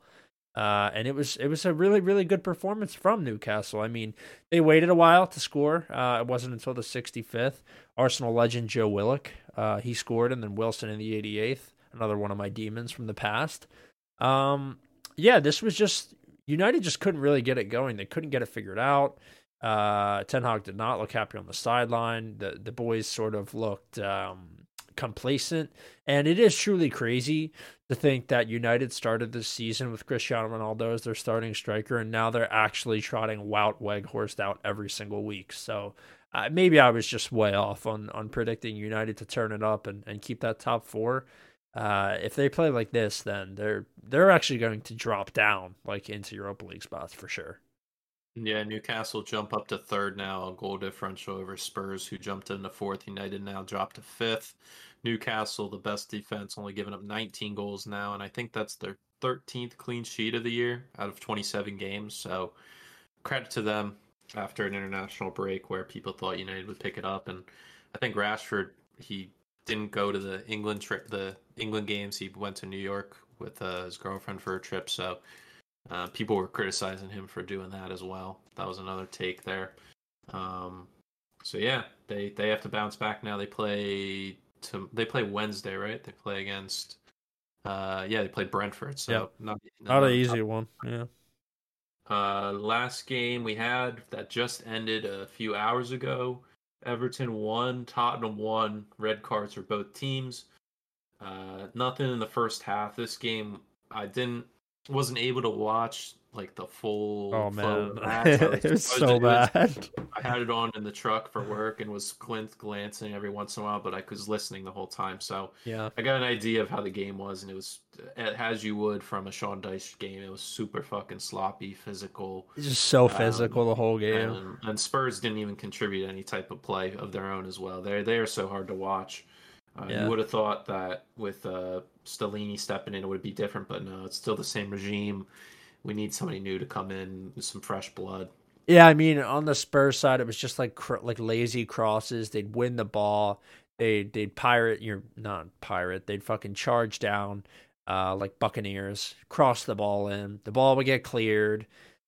Uh, and it was it was a really really good performance from Newcastle. I mean, they waited a while to score. Uh, it wasn't until the 65th. Arsenal legend Joe Willock uh, he scored, and then Wilson in the 88th, another one of my demons from the past. Um, yeah, this was just United just couldn't really get it going. They couldn't get it figured out. Uh, Ten Hag did not look happy on the sideline. The the boys sort of looked um, complacent, and it is truly crazy to think that United started this season with Cristiano Ronaldo as their starting striker, and now they're actually trotting Wout Weghorst out every single week. So uh, maybe I was just way off on on predicting United to turn it up and, and keep that top four. Uh, if they play like this, then they're they're actually going to drop down like into Europa League spots for sure. Yeah, Newcastle jump up to third now, goal differential over Spurs, who jumped into fourth. United now dropped to fifth. Newcastle, the best defense, only giving up 19 goals now, and I think that's their 13th clean sheet of the year out of 27 games. So credit to them after an international break where people thought United would pick it up, and I think Rashford he didn't go to the England trip, the England games. He went to New York with uh, his girlfriend for a trip, so uh, people were criticizing him for doing that as well. That was another take there. Um, so yeah, they they have to bounce back now. They play to they play Wednesday, right? They play against. Uh, yeah, they play Brentford. So yep. not not, an easy one. Yeah. Uh, last game we had that just ended a few hours ago. Everton won, Tottenham won. Red cards for both teams. Uh, nothing in the first half. This game I didn't wasn't able to watch like the full. Oh man, it was so bad. I had it on in the truck for work and was glint glancing every once in a while, but I was listening the whole time. So yeah, I got an idea of how the game was, and it was as you would from a Sean Dyche game. It was super fucking sloppy, physical. It's just so um, physical the whole game. And, and Spurs didn't even contribute any type of play of their own as well. They they are so hard to watch. Uh, yeah. You would have thought that with uh, Stellini stepping in, it would be different, but no, it's still the same regime. We need somebody new to come in some fresh blood. Yeah, I mean, on the Spurs side, it was just like like lazy crosses. They'd win the ball, they they'd pirate you're not pirate they'd fucking charge down uh, like Buccaneers, cross the ball in. The ball would get cleared.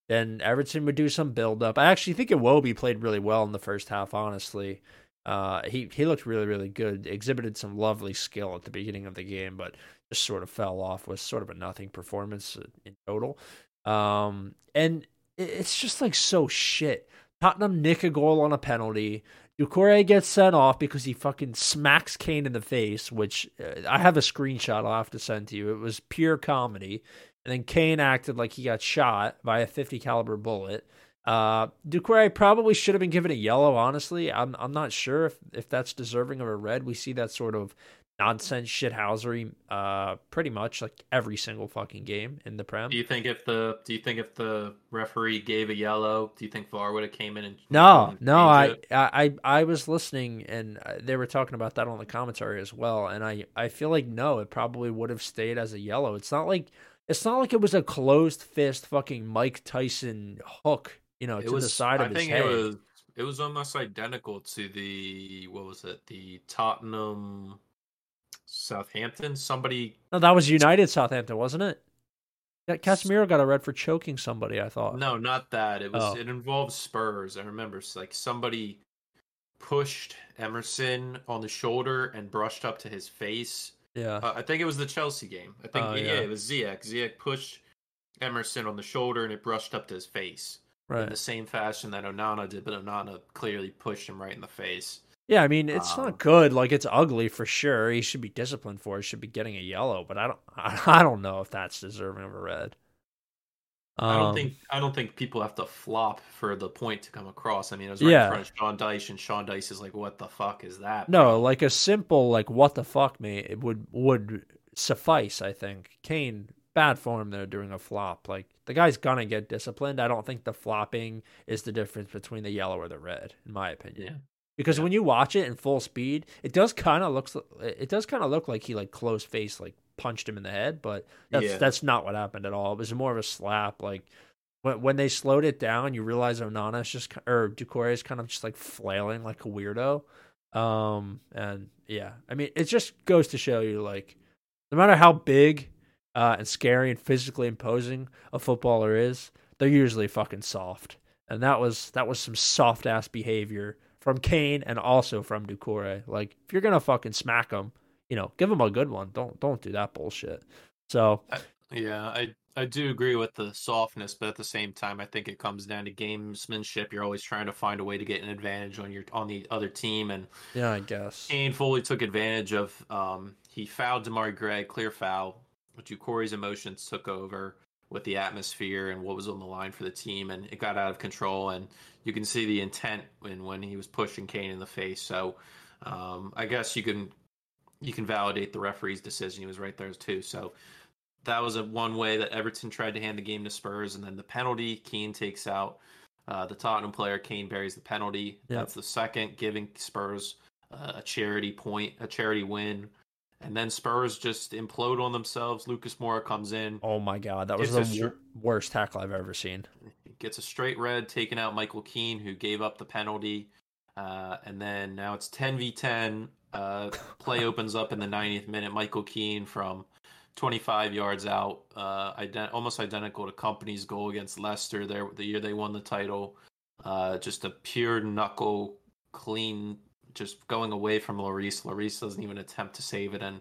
Then Everton would do some build up. I actually think Iwobi played really well in the first half, honestly. Uh, he he looked really really good. Exhibited some lovely skill at the beginning of the game, but just sort of fell off. Was sort of a nothing performance in total. Um, and it's just like so shit. Tottenham nick a goal on a penalty. Doucouré gets sent off because he fucking smacks Kane in the face, which uh, I have a screenshot I'll have to send to you. It was pure comedy. And then Kane acted like he got shot by a 50 caliber bullet. Uh, Doucouré probably should have been given a yellow. Honestly, I'm I'm not sure if if that's deserving of a red. We see that sort of nonsense shithousery uh pretty much like every single fucking game in the prem do you think if the do you think if the referee gave a yellow do you think var would have came in and no no I, I i was listening and uh, they were talking about that on the commentary as well and i i feel like no it probably would have stayed as a yellow it's not like it's not like it was a closed fist fucking mike tyson hook you know it to was, the side I of his think head it was it was almost identical to the what was it the tottenham Southampton. Somebody. No, that was United Southampton, wasn't it? Yeah, Casemiro got a red for choking somebody. I thought. No, not that. It was. Oh. It involved Spurs. I remember. It's like somebody pushed Emerson on the shoulder and brushed up to his face. Yeah. Uh, I think it was the Chelsea game. I think Oh, yeah, yeah. it was Ziyech. Ziyech pushed Emerson on the shoulder and it brushed up to his face in right. the same fashion that Onana did, but Onana clearly pushed him right in the face. Yeah, I mean it's Um, not good. Like it's ugly for sure. He should be disciplined for. it. He should be getting a yellow. But I don't. I, don't know if that's deserving of a red. I don't Um, think I don't think people have to flop for the point to come across. I mean, it was right Yeah. in front of Sean Dyche, and Sean Dyche is like, "What the fuck is that?" No, like a simple like what the fuck me it would would suffice. I think Kane bad form there during a flop. Like the guy's gonna get disciplined. I don't think the flopping is the difference between the yellow or the red, in my opinion. Yeah. Because Yeah. when you watch it in full speed, it does kind of looks it does kind of look like he like close face like punched him in the head, but that's Yeah. that's not what happened at all. It was more of a slap. Like when when they slowed it down, you realize Onana's just or Doucouré is kind of just like flailing like a weirdo. Um and yeah, I mean it just goes to show you like no matter how big uh, and scary and physically imposing a footballer is, they're usually fucking soft. And that was that was some soft ass behavior from Kane and also from Doucouré. Like if you're gonna fucking smack him, you know, give him a good one. Don't don't do that bullshit. So Yeah, I I do agree with the softness, but at the same time, I think it comes down to gamesmanship. You're always trying to find a way to get an advantage on your on the other team, and yeah, I guess. Kane fully took advantage of. Um, he fouled Demar Gray, clear foul. But Doucouré's emotions took over with the atmosphere and what was on the line for the team, and it got out of control. And you can see the intent when when he was pushing Kane in the face. So um, I guess you can you can validate the referee's decision. He was right there too. So that was a one way that Everton tried to hand the game to Spurs, and then the penalty Kane takes out uh, the Tottenham player. Kane buries the penalty. Yep. That's the second, giving Spurs uh, a charity point, a charity win, and then Spurs just implode on themselves. Lucas Moura comes in, Oh my god, that was the worst tackle I've ever seen. gets a straight red, taking out Michael Keane, who gave up the penalty. Uh, and then now it's 10 v 10. Uh, play opens up in the 90th minute. Michael Keane from 25 yards out, uh, ident- almost identical to Kompany's goal against Leicester there the year they won the title. Uh, just a pure knuckle, clean, just going away from Lloris. Lloris doesn't even attempt to save it, and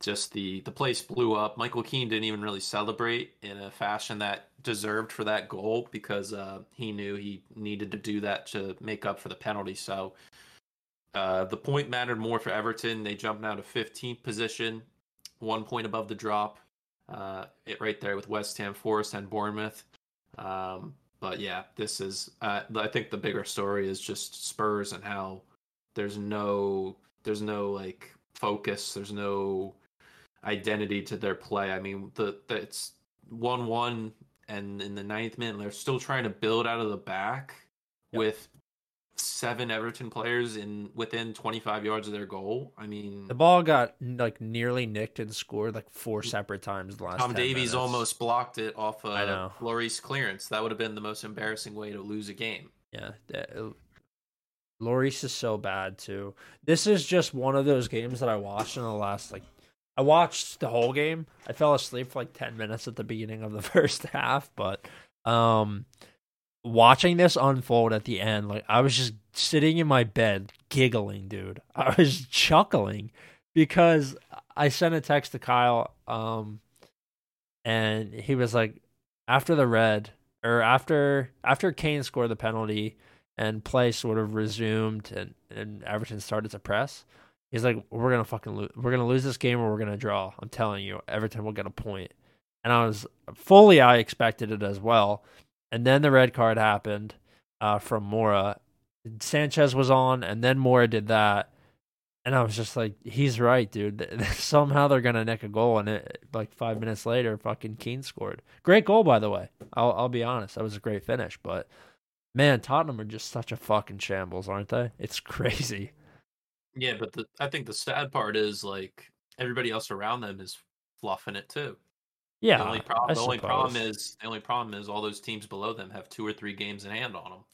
just the the place blew up. Michael Keane didn't even really celebrate in a fashion that deserved for that goal because uh, he knew he needed to do that to make up for the penalty. So uh, the point mattered more for Everton. They jumped now to 15th position, one point above the drop. Uh, it right there with West Ham, Forest, and Bournemouth. Um, but yeah, this is. Uh, I think the bigger story is just Spurs and how there's no there's no like focus. There's no identity to their play. I mean, the, the it's one one, and in the ninth minute, they're still trying to build out of the back Yep. with seven Everton players in within 25 yards of their goal. I mean, The ball got like nearly nicked and scored like four mm. separate times the last. Tom 10 Davies minutes. almost blocked it off a know. Lloris clearance. That would have been the most embarrassing way to lose a game. Yeah, uh, Lloris is so bad too. This is just one of those games that I watched in the last like I watched the whole game. I fell asleep for like 10 minutes at the beginning of the first half, but um watching this unfold at the end, like I was just sitting in my bed giggling, dude. I was chuckling because I sent a text to Kyle um and he was like after the red or after after Kane scored the penalty and play sort of resumed and, and Everton started to press, he's like, "We're gonna fucking lose. We're gonna lose this game, or we're gonna draw. I'm telling you, Everton will get a point." And I was fully, I expected it as well. And then the red card happened uh, from Moura. Sanchez was on, and then Moura did that. And I was just like, he's right, dude. Somehow they're gonna nick a goal, and it like five minutes later, fucking Keane scored. Great goal, by the way. I'll I'll be honest, that was a great finish. But man, Tottenham are just such a fucking shambles, aren't they? It's crazy. Yeah, but the I think the sad part is like everybody else around them is fluffing it too. Yeah. The only, pro- the only problem is the only problem is all those teams below them have two or three games in hand on them.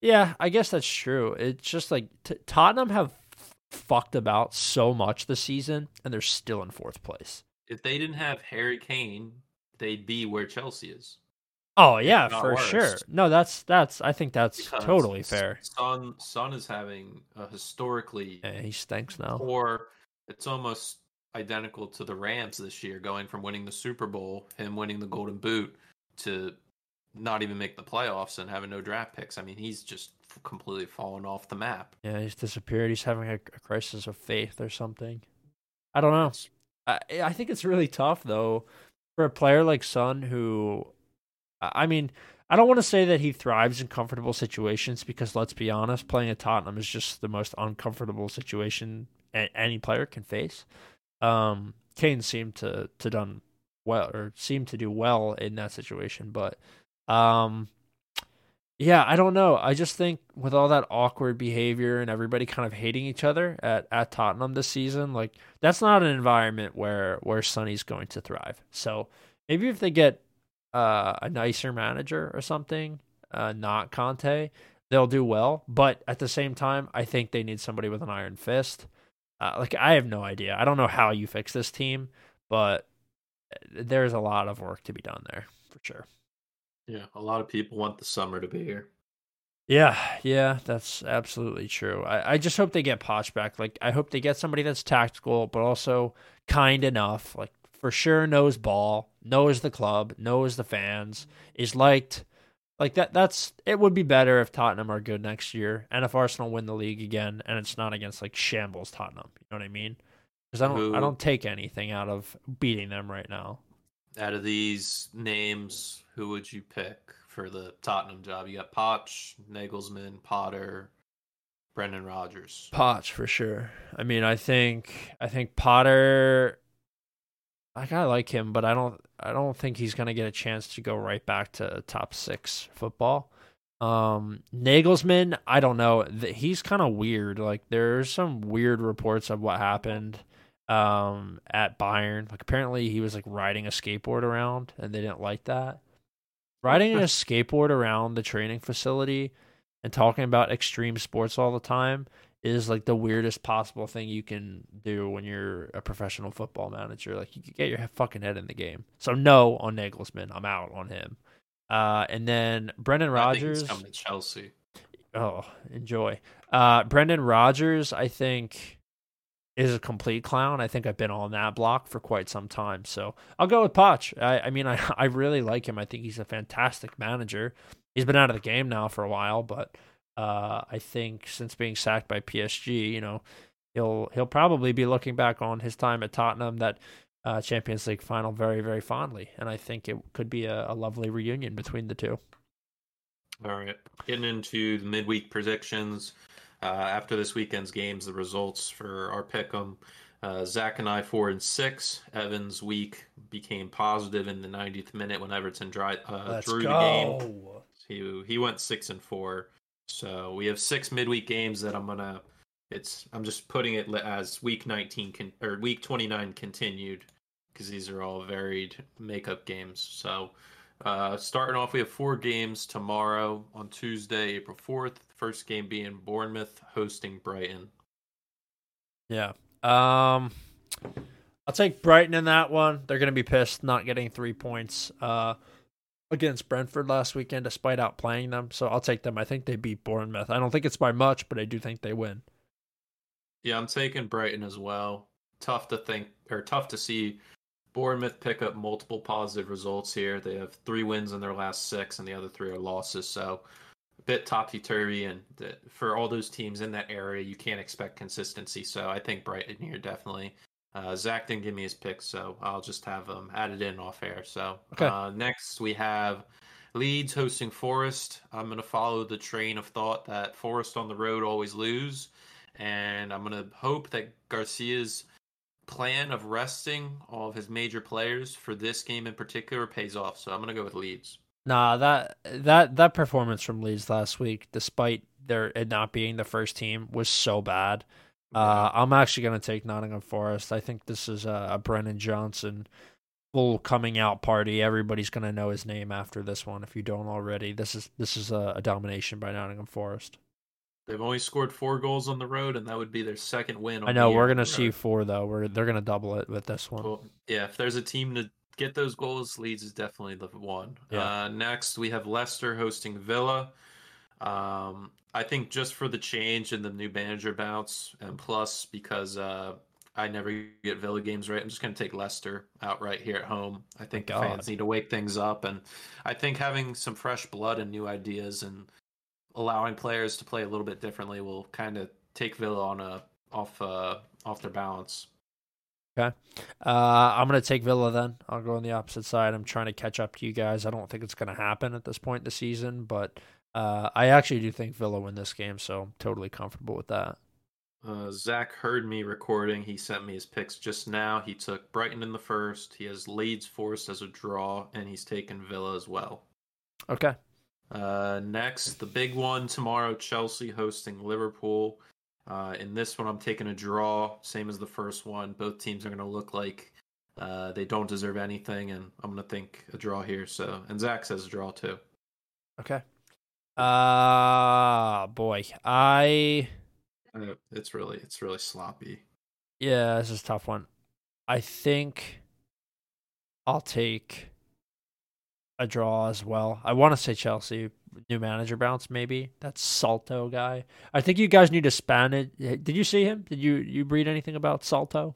Yeah, I guess that's true. It's just like t- Tottenham have f- fucked about so much this season, and they're still in fourth place. If they didn't have Harry Kane, they'd be where Chelsea is. Oh yeah, for worse. sure. No, that's that's. I think that's because totally fair. Son Son is having a historically. Yeah, he stinks now. Or it's almost identical to the Rams this year, going from winning the Super Bowl, him winning the Golden Boot, to not even make the playoffs and having no draft picks. I mean, he's just completely fallen off the map. Yeah, he's disappeared. He's having a, a crisis of faith or something. I don't know. I I think it's really tough though for a player like Son who, I mean. I don't want to say that he thrives in comfortable situations because let's be honest, playing at Tottenham is just the most uncomfortable situation any player can face. Um, Kane seemed to to done well or seemed to do well in that situation, but um, yeah, I don't know. I just think with all that awkward behavior and everybody kind of hating each other at, at Tottenham this season, like that's not an environment where where Sonny's going to thrive. So maybe if they get uh, a nicer manager or something, uh, not Conte, they'll do well. But at the same time, I think they need somebody with an iron fist. Uh, like I have no idea. I don't know how you fix this team, but there's a lot of work to be done there for sure. Yeah, a lot of people want the summer to be here. Yeah, yeah, that's absolutely true. I, I just hope they get Poch back. Like I hope they get somebody that's tactical, but also kind enough. Like for sure knows ball, knows the club, knows the fans, is liked like that that's it would be better if Tottenham are good next year and if Arsenal win the league again and it's not against like shambles Tottenham. You know what I mean? Cuz I don't Who, I don't take anything out of beating them right now. Out of these names, who would you pick for the Tottenham job? You got Poch, Nagelsmann, Potter, Brendan Rodgers. Poch for sure. I mean, I think I think Potter like I like him, but I don't I don't think he's gonna get a chance to go right back to top six football. Um, Nagelsmann, I don't know. He's kind of weird. Like there's some weird reports of what happened um at Bayern. Like apparently he was like riding a skateboard around and they didn't like that. Riding a skateboard around the training facility and talking about extreme sports all the time is like the weirdest possible thing you can do when you're a professional football manager. Like you could get your fucking head in the game. So no on Nagelsmann. I'm out on him. Uh, and then Brendan Rodgers coming to Chelsea. Oh, enjoy. Uh, Brendan Rodgers, I think, is a complete clown. I think I've been on that block for quite some time. So I'll go with Poch. I, I mean, I, I really like him. I think he's a fantastic manager. He's been out of the game now for a while, but uh, I think since being sacked by PSG, you know, he'll he'll probably be looking back on his time at Tottenham that uh, Champions League final very very fondly, and I think it could be a, a lovely reunion between the two. All right, getting into the midweek predictions. Uh, after this weekend's games, the results for our pick'em. Uh, Zach and I four and six. Evans week became positive in the 90th minute when Everton dry, uh, drew go. the game. He he went six and four. So we have six midweek games that I'm gonna. It's I'm just putting it as week 19 con, or week 29 continued because these are all varied makeup games. So Uh, starting off, we have four games tomorrow on Tuesday, April 4th. First game being Bournemouth hosting Brighton. Yeah. Um, I'll take Brighton in that one. They're going to be pissed not getting three points uh, against Brentford last weekend, despite outplaying them. So I'll take them. I think they beat Bournemouth. I don't think it's by much, but I do think they win. Yeah, I'm taking Brighton as well. Tough to think or tough to see Bournemouth pick up multiple positive results here. They have three wins in their last six, and the other three are losses. So a bit topsy turvy, and for all those teams in that area, you can't expect consistency. So I think Brighton here definitely. Uh, Zach didn't give me his picks, so I'll just have them added in off air. So okay. uh, next we have Leeds hosting Forest. I'm going to follow the train of thought that Forest on the road always lose and I'm going to hope that Gracia's plan of resting all of his major players for this game in particular pays off. So I'm going to go with Leeds. Nah, that that that performance from Leeds last week, despite their it not being the first team, was so bad. Uh, I'm actually going to take Nottingham Forest. I think this is a, a Brennan Johnson full coming out party. Everybody's going to know his name after this one. If you don't already, this is this is a, a domination by Nottingham Forest. They've only scored four goals on the road, and that would be their second win. I know we're gonna see four though. We're they're gonna double it with this one. Well, yeah, if there's a team to get those goals, Leeds is definitely the one. Yeah. Uh, next, we have Leicester hosting Villa. Um, I think just for the change in the new manager bounce, and plus because uh, I never get Villa games right, I'm just going to take Leicester outright here at home. I think fans need to wake things up, and I think having some fresh blood and new ideas and allowing players to play a little bit differently will kind of take Villa on a off uh, off their balance. Okay. Uh, I'm going to take Villa then. I'll go on the opposite side. I'm trying to catch up to you guys. I don't think it's going to happen at this point in the season, but uh, I actually do think Villa win this game, so I'm totally comfortable with that. Uh, Zach heard me recording. He sent me his picks just now. He took Brighton in the first. He has Leeds Forest as a draw, and he's taken Villa as well. Okay. Uh, next, the big one tomorrow Chelsea hosting Liverpool. Uh, in this one, I'm taking a draw, same as the first one. Both teams are going to look like uh, they don't deserve anything, and I'm going to think a draw here. So, and Zach says a draw too. Okay. Uh boy, I. Uh, it's really, it's really sloppy. Yeah, this is a tough one. I think I'll take a draw as well. I want to say Chelsea new manager bounce maybe. That Saltor guy. I think you guys need to span it. Did you see him? Did you you read anything about Saltor?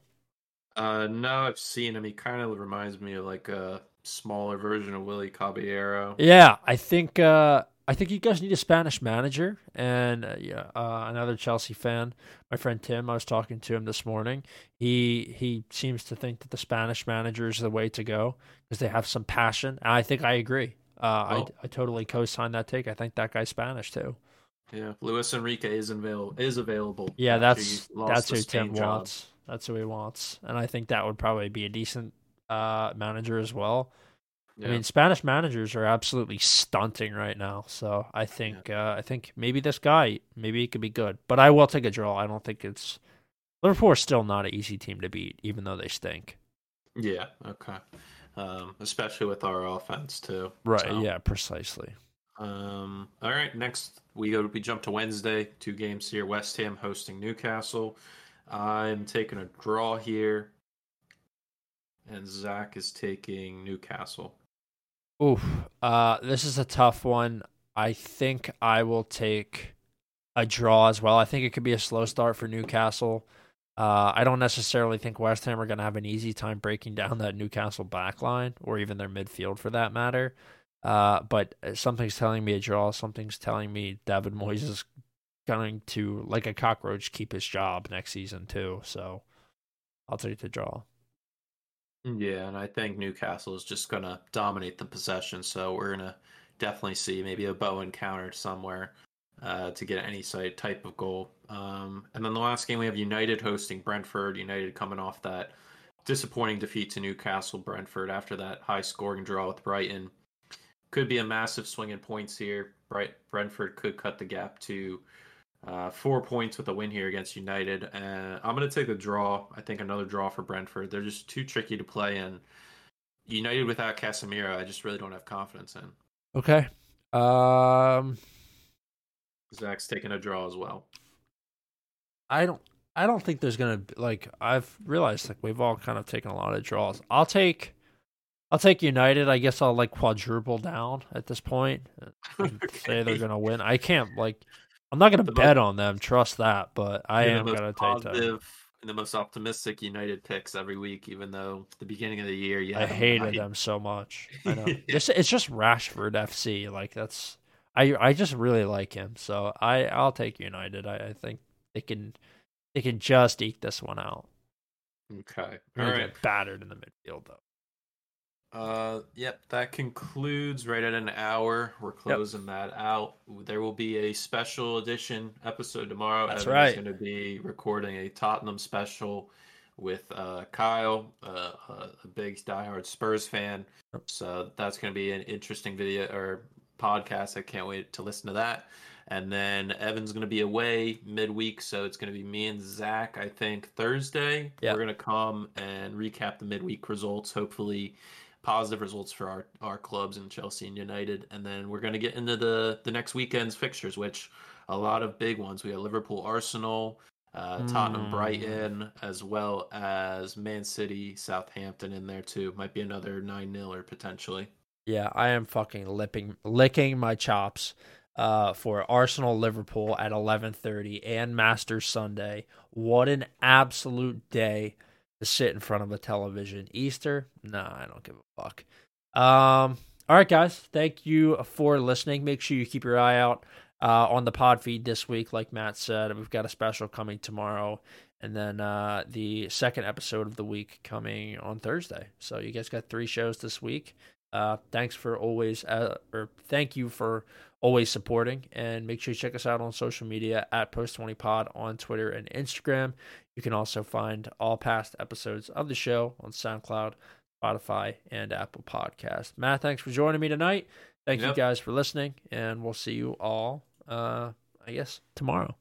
Uh no, I've seen him. He kind of reminds me of like a smaller version of Willy Caballero. Yeah, I think uh I think you guys need a Spanish manager and uh, yeah, uh, another Chelsea fan. My friend Tim, I was talking to him this morning. He he seems to think that the Spanish manager is the way to go because they have some passion. And I think I agree. Uh, oh. I I totally co-sign that take. I think that guy's Spanish too. Yeah, Luis Enrique is available. Is available. Yeah, that's that's who Tim job. wants. That's who he wants, and I think that would probably be a decent uh, manager as well. Yeah. I mean, Spanish managers are absolutely stunting right now. So I think uh, I think maybe this guy maybe he could be good, but I will take a draw. I don't think it's Liverpool is still not an easy team to beat, even though they stink. Yeah. Okay. Um, especially with our offense too. Right. So. Yeah. Precisely. Um, all right. Next, we go. We jump to Wednesday. Two games here. West Ham hosting Newcastle. I'm taking a draw here, and Zach is taking Newcastle. Oof. Uh, this is a tough one. I think I will take a draw as well. I think it could be a slow start for Newcastle. Uh, I don't necessarily think West Ham are going to have an easy time breaking down that Newcastle backline or even their midfield for that matter. Uh, but something's telling me a draw. Something's telling me David Moyes is going to, like a cockroach, keep his job next season too. So I'll take the draw. Yeah, and I think Newcastle is just going to dominate the possession. So we're going to definitely see maybe a Bowen counter somewhere uh, to get any type of goal. Um, and then the last game we have United hosting Brentford. United coming off that disappointing defeat to Newcastle. Brentford after that high scoring draw with Brighton could be a massive swing in points here. Bright Brentford could cut the gap to uh, four points with a win here against United. And I'm going to take the draw. I think another draw for Brentford. They're just too tricky to play. in. United without Casemiro, I just really don't have confidence in. Okay. Um, Zach's taking a draw as well. I don't. I don't think there's gonna be, like. I've realized like we've all kind of taken a lot of draws. I'll take. I'll take United. I guess I'll like quadruple down at this point. okay. Say they're gonna win. I can't like. I'm not gonna bet most, on them. Trust that, but I am gonna take them the most optimistic United picks every week, even though the beginning of the year, yeah, I hated them so much. I know it's, it's just Rashford FC. Like that's I I just really like him, so I I'll take United. I, I think they can they can just eke this one out. Okay, all right. battered in the midfield though. Uh, yep, that concludes right at an hour. We're closing yep. that out. There will be a special edition episode tomorrow. That's Evan right. going to be recording a Tottenham special with uh, Kyle, uh, a big diehard Spurs fan. Yep. So that's going to be an interesting video or podcast. I can't wait to listen to that. And then Evan's going to be away midweek, so it's going to be me and Zach. I think Thursday. Yep. We're going to come and recap the midweek results. Hopefully positive results for our, our clubs in Chelsea and United. And then we're going to get into the, the next weekend's fixtures, which a lot of big ones. We have Liverpool, Arsenal, uh, Tottenham, mm. Brighton, as well as Man City, Southampton in there too. Might be another 9 0 or potentially. Yeah, I am fucking lipping, licking my chops uh, for Arsenal Liverpool at 11:30 and Masters Sunday. What an absolute day to sit in front of a television. Easter? Nah, I don't give a fuck. Um, all right, guys. Thank you for listening. Make sure you keep your eye out uh, on the pod feed this week. Like Matt said, we've got a special coming tomorrow, and then uh, the second episode of the week coming on Thursday. So you guys got three shows this week. Uh, thanks for always, uh, or thank you for always supporting. And make sure you check us out on social media at Post20Pod on Twitter and Instagram. You can also find all past episodes of the show on SoundCloud, Spotify, and Apple Podcast. Matt, thanks for joining me tonight. Thank yep. you guys for listening, and we'll see you all, uh, I guess, tomorrow.